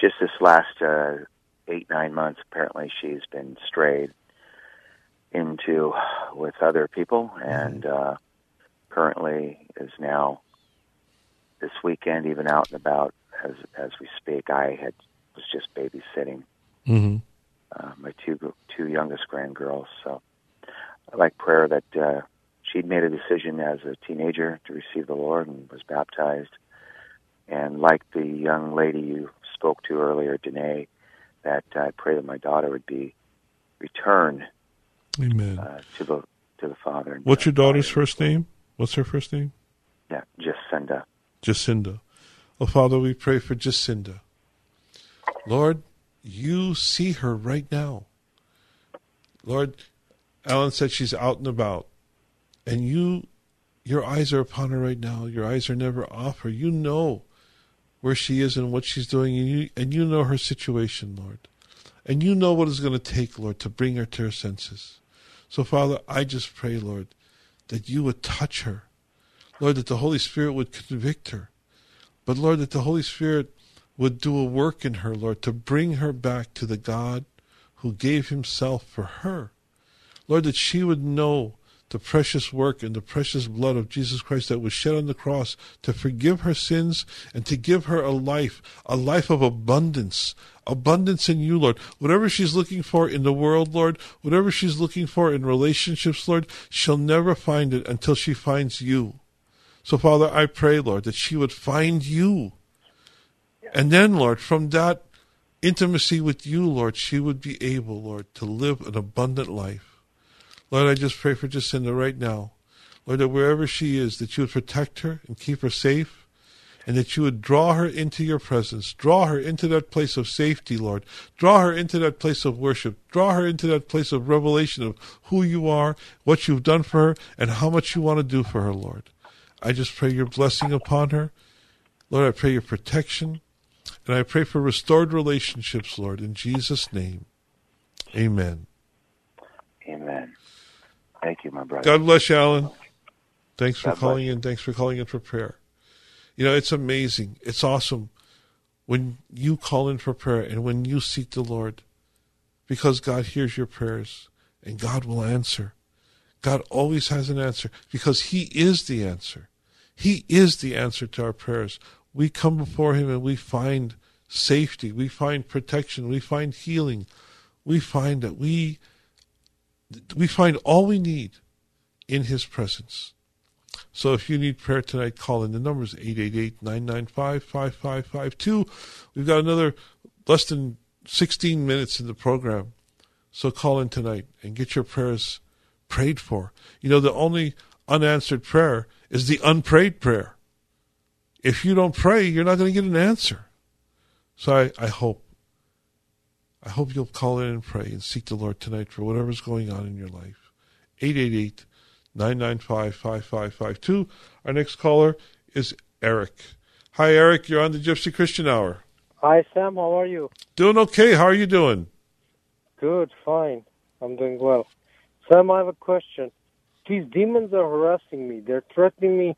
Speaker 7: just this last uh, eight, nine months, apparently she's been strayed into with other people and uh, currently is now this weekend even out and about as as we speak. I had was just babysitting
Speaker 1: Mm-hmm.
Speaker 7: uh, my two two youngest grandgirls. So I like prayer that uh, she'd made a decision as a teenager to receive the Lord and was baptized. And like the young lady you spoke to earlier, Danae, that I pray that my daughter would be returned
Speaker 1: Amen.
Speaker 7: uh, to the to the Father.
Speaker 1: What's your daughter's first name? What's her first name?
Speaker 7: Yeah, send
Speaker 1: Jacinda. Oh, Father, we pray for Jacinda. Lord, you see her right now. Lord, Alan said she's out and about. And you, your eyes are upon her right now. Your eyes are never off her. You know where she is and what she's doing, and you, and you know her situation, Lord. And you know what it's going to take, Lord, to bring her to her senses. So, Father, I just pray, Lord, that you would touch her. Lord, that the Holy Spirit would convict her. But Lord, that the Holy Spirit would do a work in her, Lord, to bring her back to the God who gave himself for her. Lord, that she would know the precious work and the precious blood of Jesus Christ that was shed on the cross to forgive her sins and to give her a life, a life of abundance, abundance in you, Lord. Whatever she's looking for in the world, Lord, whatever she's looking for in relationships, Lord, she'll never find it until she finds you. So, Father, I pray, Lord, that she would find you. And then, Lord, from that intimacy with you, Lord, she would be able, Lord, to live an abundant life. Lord, I just pray for Jacinda right now. Lord, that wherever she is, that you would protect her and keep her safe, and that you would draw her into your presence. Draw her into that place of safety, Lord. Draw her into that place of worship. Draw her into that place of revelation of who you are, what you've done for her, and how much you want to do for her, Lord. I just pray your blessing upon her. Lord, I pray your protection. And I pray for restored relationships, Lord, in Jesus' name. Amen.
Speaker 7: Amen. Thank you, my brother.
Speaker 1: God bless you, Alan. Thanks for
Speaker 7: God
Speaker 1: calling in. Thanks for calling in for prayer. You know, it's amazing. It's awesome when you call in for prayer and when you seek the Lord because God hears your prayers and God will answer. God always has an answer because He is the answer. He is the answer to our prayers. We come before Him and we find safety, we find protection, we find healing, we find that we we find all we need in His presence. So if you need prayer tonight, call in. The number is 888-995-5552. We've got another less than 16 minutes in the program. So call in tonight and get your prayers prayed for. You know, the only unanswered prayer is the unprayed prayer. If you don't pray, you're not going to get an answer. So I, I hope, I hope you'll call in and pray and seek the Lord tonight for whatever's going on in your life. 888 995 5552. Our next caller is Eric. Hi, Eric. You're on the Gypsy Christian Hour.
Speaker 8: Hi, Sam. How are you?
Speaker 1: Doing okay. How are you doing?
Speaker 8: Good, fine. I'm doing well. Sam, I have a question. These demons are harassing me. They're threatening me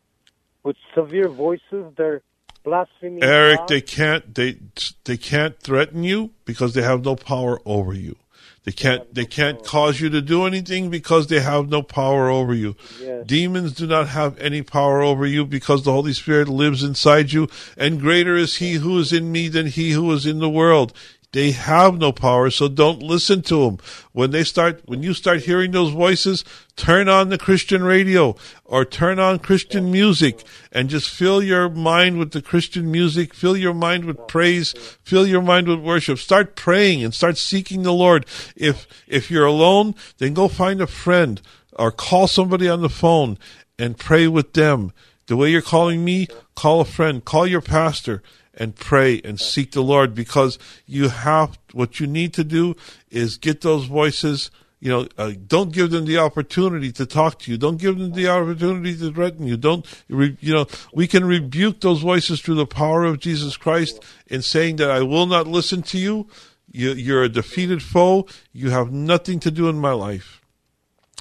Speaker 8: with severe voices. They're blaspheming.
Speaker 1: Eric, they can't they they can't threaten you because they have no power over you. They can't they can't cause you to do anything because they have no power over you.
Speaker 8: Yes.
Speaker 1: Demons do not have any power over you because the Holy Spirit lives inside you and greater is he who is in me than he who is in the world. They have no power, so don't listen to them. When they start, when you start hearing those voices, turn on the Christian radio or turn on Christian music and just fill your mind with the Christian music. Fill your mind with praise. Fill your mind with worship. Start praying and start seeking the Lord. If, if you're alone, then go find a friend or call somebody on the phone and pray with them. The way you're calling me, call a friend, call your pastor and pray and seek the Lord because you have what you need to do is get those voices. You know, uh, don't give them the opportunity to talk to you. Don't give them the opportunity to threaten you. Don't, you know, we can rebuke those voices through the power of Jesus Christ in saying that I will not listen to you. you you're a defeated foe. You have nothing to do in my life.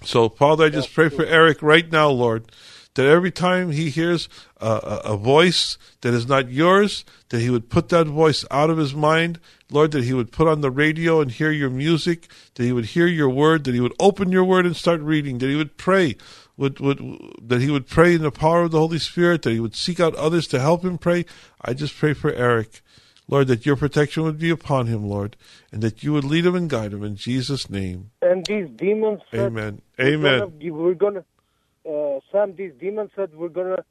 Speaker 1: So, Father, I just pray for Eric right now, Lord that every time he hears a, a, a, voice that is not yours, that he would put that voice out of his mind. Lord, that he would put on the radio and hear your music, that he would hear your word, that he would open your word and start reading, that he would pray, would, would, that he would pray in the power of the Holy Spirit, that he would seek out others to help him pray. I just pray for Eric. Lord, that your protection would be upon him, Lord, and that you would lead him and guide him in Jesus' name.
Speaker 8: And these demons.
Speaker 1: Amen. Amen.
Speaker 8: We're going to uh, Sam, these demons said we're gonna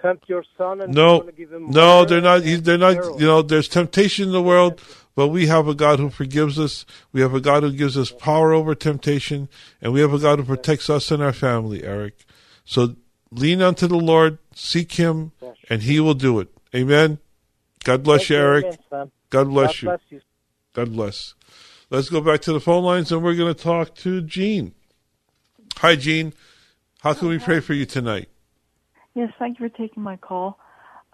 Speaker 8: tempt your son and
Speaker 1: no,
Speaker 8: we're gonna give him
Speaker 1: no, they're not. They're not. You know, there's temptation in the world, but we have a God who forgives us. We have a God who gives us power over temptation, and we have a God who protects us and our family. Eric, so lean unto the Lord, seek Him, and He will do it. Amen. God bless you, Eric. God bless
Speaker 8: God
Speaker 1: you. God bless. Let's go back to the phone lines, and we're going to talk to Jean. Hi, Jean. How can we pray for you tonight?
Speaker 9: Yes, thank you for taking my call.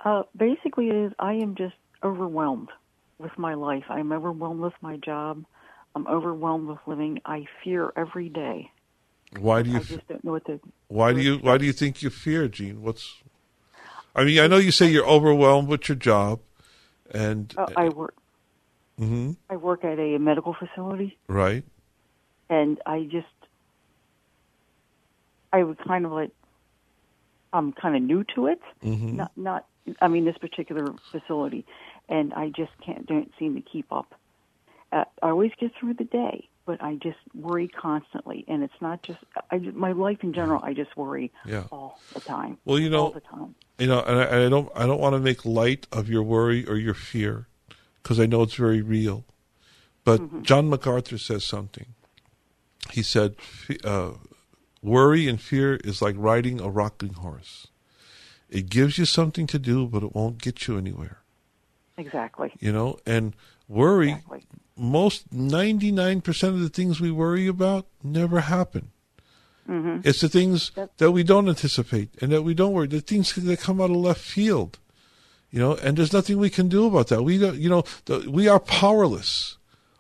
Speaker 9: Uh, basically, it is I am just overwhelmed with my life. I'm overwhelmed with my job. I'm overwhelmed with living. I fear every day.
Speaker 1: Why do you?
Speaker 9: I just don't know what to.
Speaker 1: Why do you? Why do you think you fear, Jean? What's? I mean, I know you say you're overwhelmed with your job, and
Speaker 9: uh, I work.
Speaker 1: Mm-hmm.
Speaker 9: I work at a medical facility.
Speaker 1: Right.
Speaker 9: And I just I would kind of like I'm kind of new to it.
Speaker 1: Mm-hmm.
Speaker 9: Not not I mean this particular facility, and I just can't don't seem to keep up. Uh, I always get through the day, but I just worry constantly, and it's not just I my life in general. I just worry
Speaker 1: yeah.
Speaker 9: all the time.
Speaker 1: Well, you know,
Speaker 9: all the time.
Speaker 1: You know, and I, I don't I don't want to make light of your worry or your fear because I know it's very real. But
Speaker 9: mm-hmm.
Speaker 1: John MacArthur says something. He said, uh, Worry and fear is like riding a rocking horse. It gives you something to do, but it won't get you anywhere.
Speaker 9: Exactly.
Speaker 1: You know, and worry,
Speaker 9: exactly.
Speaker 1: most 99% of the things we worry about never happen.
Speaker 9: Mm-hmm.
Speaker 1: It's the things That's... that we don't anticipate and that we don't worry, the things that come out of left field. You know, and there's nothing we can do about that. We don't, you know, the, we are powerless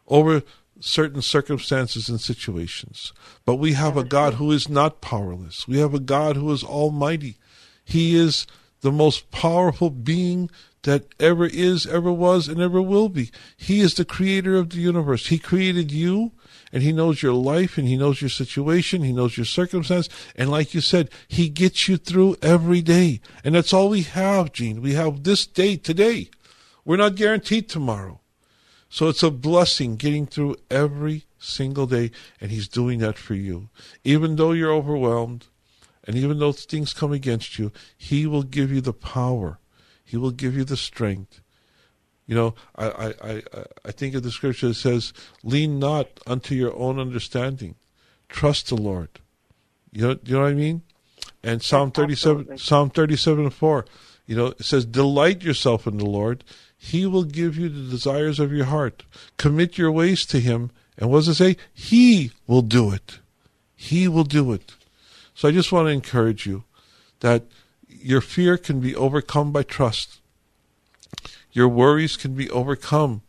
Speaker 1: over certain circumstances and situations. But we have a God who is not powerless. We have a God who is almighty. He is the most powerful being that ever is, ever was, and ever will be. He is the creator of the universe. He created you, and He knows your life, and He knows your situation, He knows your circumstance, and like you said, He gets you through every day. And that's all we have, Jean. We have this day today. We're not guaranteed tomorrow. So it's a blessing getting through every single day, and He's doing that for you. Even though you're overwhelmed, and even though things come against you, He will give you the power. He will give you the strength. You know, I, I, I, I think of the scripture that says, lean not unto your own understanding. Trust the Lord. You know, you know what I mean? And Psalm 37, Psalm 37 and 4, You know, it says, delight yourself in the Lord. He will give you the desires of your heart. Commit your ways to Him. And what does it say? He will do it. He will do it. So I just want to encourage you that your fear can be overcome by trust. Your worries can be overcome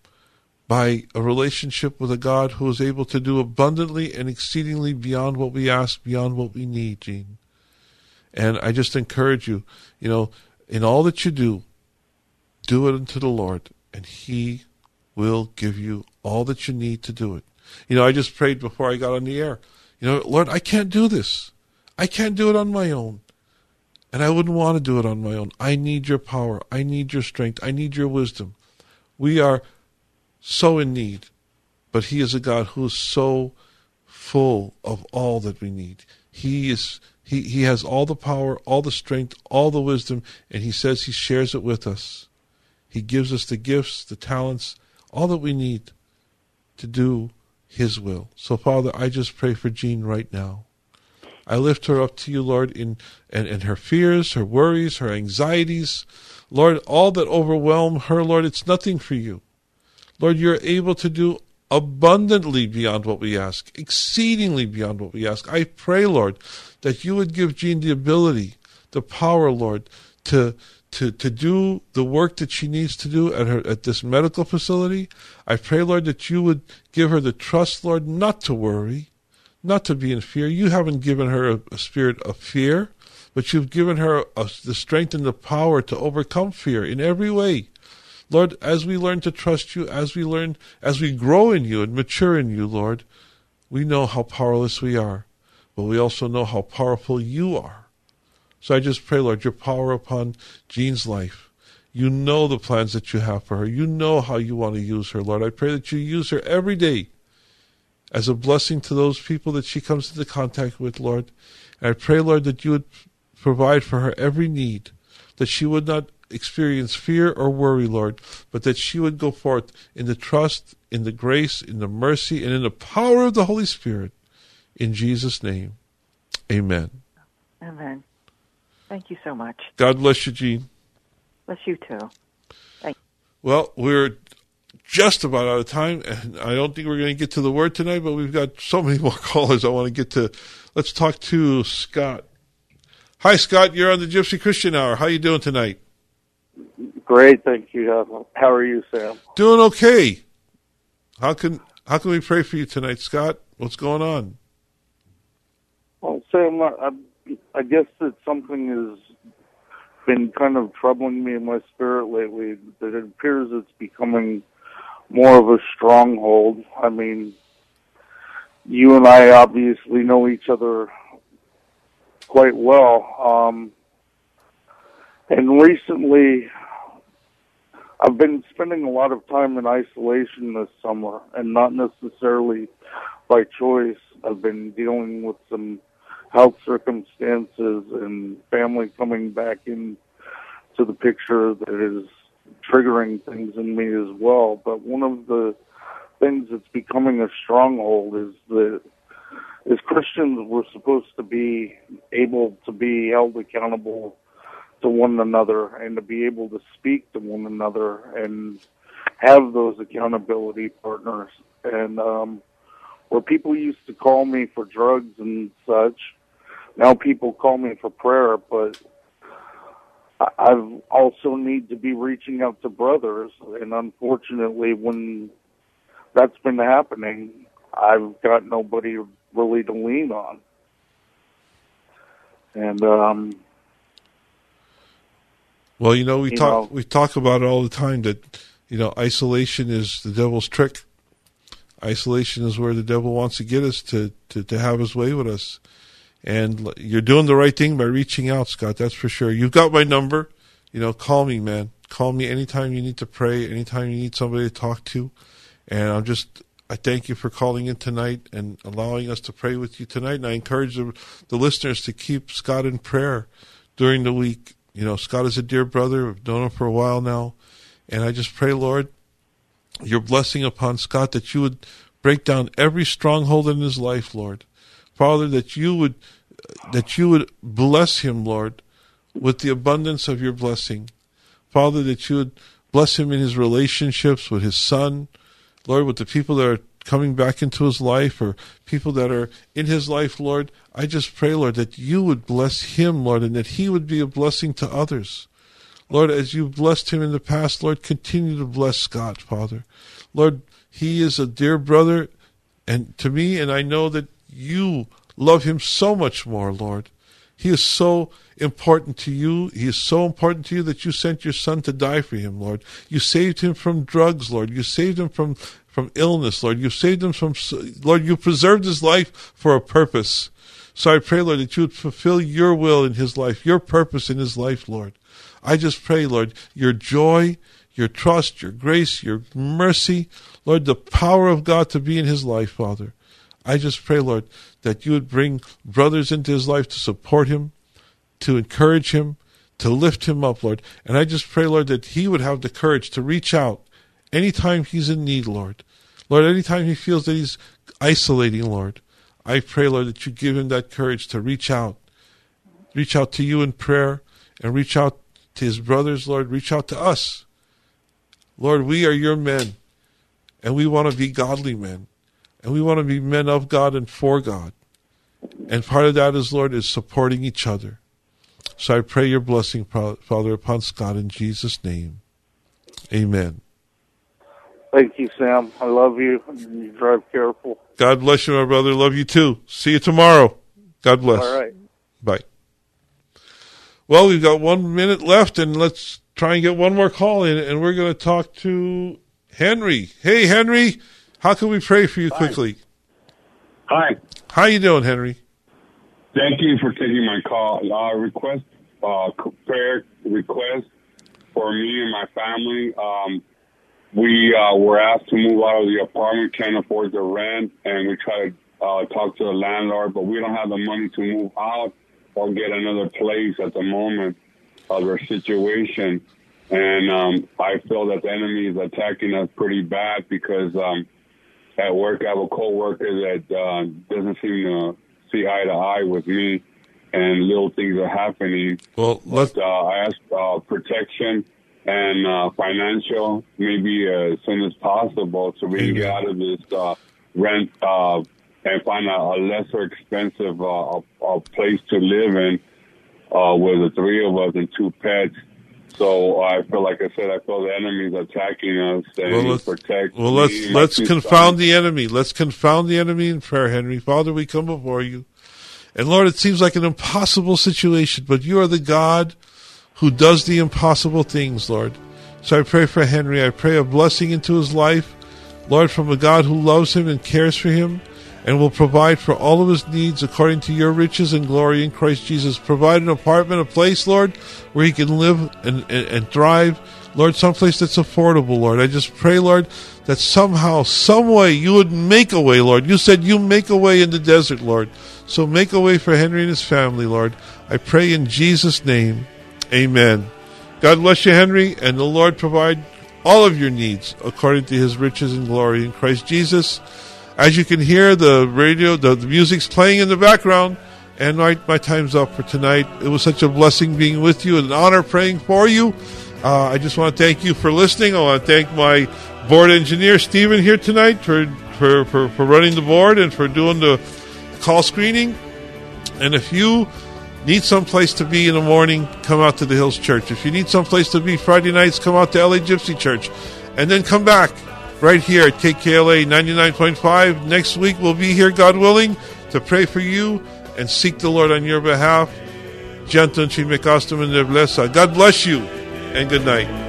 Speaker 1: by a relationship with a God who is able to do abundantly and exceedingly beyond what we ask, beyond what we need, Jean. And I just encourage you, you know, in all that you do, do it unto the Lord, and He will give you all that you need to do it. You know, I just prayed before I got on the air. You know, Lord, I can't do this. I can't do it on my own. And I wouldn't want to do it on my own. I need your power. I need your strength. I need your wisdom. We are so in need, but He is a God who is so full of all that we need. He is he, he has all the power, all the strength, all the wisdom, and he says he shares it with us. He gives us the gifts, the talents, all that we need to do his will. So Father, I just pray for Jean right now. I lift her up to you, Lord, in and, and her fears, her worries, her anxieties. Lord, all that overwhelm her, Lord, it's nothing for you. Lord, you're able to do abundantly beyond what we ask, exceedingly beyond what we ask. I pray, Lord, that you would give Jean the ability, the power, Lord, to to to do the work that she needs to do at her at this medical facility. I pray, Lord, that you would give her the trust, Lord, not to worry, not to be in fear. You haven't given her a, a spirit of fear, but you've given her a, the strength and the power to overcome fear in every way. Lord, as we learn to trust you, as we learn, as we grow in you and mature in you, Lord, we know how powerless we are, but we also know how powerful you are. So I just pray, Lord, your power upon Jean's life. You know the plans that you have for her. You know how you want to use her, Lord. I pray that you use her every day as a blessing to those people that she comes into contact with, Lord. And I pray, Lord, that you would provide for her every need, that she would not experience fear or worry, Lord, but that she would go forth in the trust, in the grace, in the mercy, and in the power of the Holy Spirit. In Jesus' name, amen.
Speaker 9: Amen. Thank you so much.
Speaker 1: God bless you, Jean.
Speaker 9: Bless you too. Thank you.
Speaker 1: Well, we're just about out of time, and I don't think we're going to get to the word tonight, but we've got so many more callers I want to get to. Let's talk to Scott. Hi, Scott. You're on the Gypsy Christian Hour. How you doing tonight?
Speaker 10: Great, thank you. Uh, how are you, Sam?
Speaker 1: Doing okay. How can how can we pray for you tonight, Scott? What's going on?
Speaker 10: Well, Sam, I, I guess that something has been kind of troubling me in my spirit lately. That it appears it's becoming more of a stronghold. I mean, you and I obviously know each other quite well. Um, and recently, I've been spending a lot of time in isolation this summer, and not necessarily by choice. I've been dealing with some health circumstances and family coming back in to the picture that is triggering things in me as well. But one of the things that's becoming a stronghold is that as Christians, we're supposed to be able to be held accountable to one another and to be able to speak to one another and have those accountability partners. And um, where people used to call me for drugs and such, now people call me for prayer. But I've also need to be reaching out to brothers, and unfortunately, when that's been happening, I've got nobody really to lean on. And um,
Speaker 1: well, you know, we
Speaker 10: You
Speaker 1: talk
Speaker 10: know-
Speaker 1: we talk about it all the time that you know isolation is the devil's trick. Isolation is where the devil wants to get us to to, to have his way with us. And you're doing the right thing by reaching out, Scott. That's for sure. You've got my number. You know, call me, man. Call me anytime you need to pray, anytime you need somebody to talk to. And I'm just, I thank you for calling in tonight and allowing us to pray with you tonight. And I encourage the, the listeners to keep Scott in prayer during the week. You know, Scott is a dear brother. I've known him for a while now. And I just pray, Lord, your blessing upon Scott that you would break down every stronghold in his life, Lord. Father, that you would that you would bless him, Lord, with the abundance of your blessing. Father, that you would bless him in his relationships with his son, Lord, with the people that are coming back into his life or people that are in his life, Lord. I just pray, Lord, that you would bless him, Lord, and that he would be a blessing to others. Lord, as you blessed him in the past, Lord, continue to bless Scott, Father. Lord, he is a dear brother and to me, and I know that you love him so much more, Lord. He is so important to you. He is so important to you that you sent your son to die for him, Lord. You saved him from drugs, Lord. You saved him from, from illness, Lord. You saved him from, Lord, you preserved his life for a purpose. So I pray, Lord, that you would fulfill your will in his life, your purpose in his life, Lord. I just pray, Lord, your joy, your trust, your grace, your mercy, Lord, the power of God to be in his life, Father. I just pray, Lord, that you would bring brothers into his life to support him, to encourage him, to lift him up, Lord. And I just pray, Lord, that he would have the courage to reach out anytime he's in need, Lord. Lord, anytime he feels that he's isolating, Lord, I pray, Lord, that you give him that courage to reach out. Reach out to you in prayer and reach out to his brothers, Lord. Reach out to us. Lord, we are your men, and we want to be godly men, and we want to be men of God and for God. And part of that is, Lord, is supporting each other. So I pray your blessing, Father, upon Scott in Jesus' name. Amen.
Speaker 10: Thank you, Sam. I love you. You drive careful.
Speaker 1: God bless you, my brother. Love you too. See you tomorrow. God bless.
Speaker 10: All right.
Speaker 1: Bye. Well, we've got one minute left, and let's try and get one more call in, and we're going to talk to Henry. Hey, Henry, how can we pray for you
Speaker 11: Hi.
Speaker 1: quickly?
Speaker 11: Hi.
Speaker 1: How you doing, Henry?
Speaker 11: Thank you for taking my call. Uh, request uh, prayer request for me and my family. Um, we uh, were asked to move out of the apartment, can't afford the rent, and we tried to uh, talk to the landlord, but we don't have the money to move out or get another place at the moment of our situation. And um, I feel that the enemy is attacking us pretty bad because um, at work I have a coworker that uh, doesn't seem to see eye to eye with me, and little things are happening.
Speaker 1: Well, let's.
Speaker 11: But, uh, I asked uh, protection and uh, financial, maybe uh, as soon as possible, so we can get out of this uh, rent uh, and find a, a lesser expensive uh, a, a place to live in uh, with the three of us and two pets. So I feel like I said, I feel the enemy's attacking us and
Speaker 1: Well, let's,
Speaker 11: protect.
Speaker 1: well, let's
Speaker 11: my
Speaker 1: let's confound the enemy. Let's confound the enemy in prayer, Henry. Father, we come before you, and Lord, it seems like an impossible situation, but you are the God who does the impossible things, Lord. So I pray for Henry. I pray a blessing into his life, Lord, from a God who loves him and cares for him and will provide for all of his needs according to your riches and glory in Christ Jesus. Provide an apartment, a place, Lord, where he can live and, and, and thrive. Lord, someplace that's affordable, Lord. I just pray, Lord, that somehow, some way, you would make a way, Lord. You said you make a way in the desert, Lord. So make a way for Henry and his family, Lord. I pray in Jesus' name. Amen. God bless you, Henry, and the Lord provide all of your needs according to his riches and glory in Christ Jesus. As you can hear, the radio, the, the music's playing in the background, and my, my time's up for tonight. It was such a blessing being with you and an honor praying for you. Uh, I just want to thank you for listening. I want to thank my board engineer, Stephen, here tonight for, for, for, for running the board and for doing the call screening. And if you need some place to be in the morning, come out to the Hills Church. If you need some place to be Friday nights, come out to LA Gypsy Church. And then come back right here at KKLA 99.5. Next week we'll be here, God willing, to pray for you and seek the Lord on your behalf. God bless you and good night.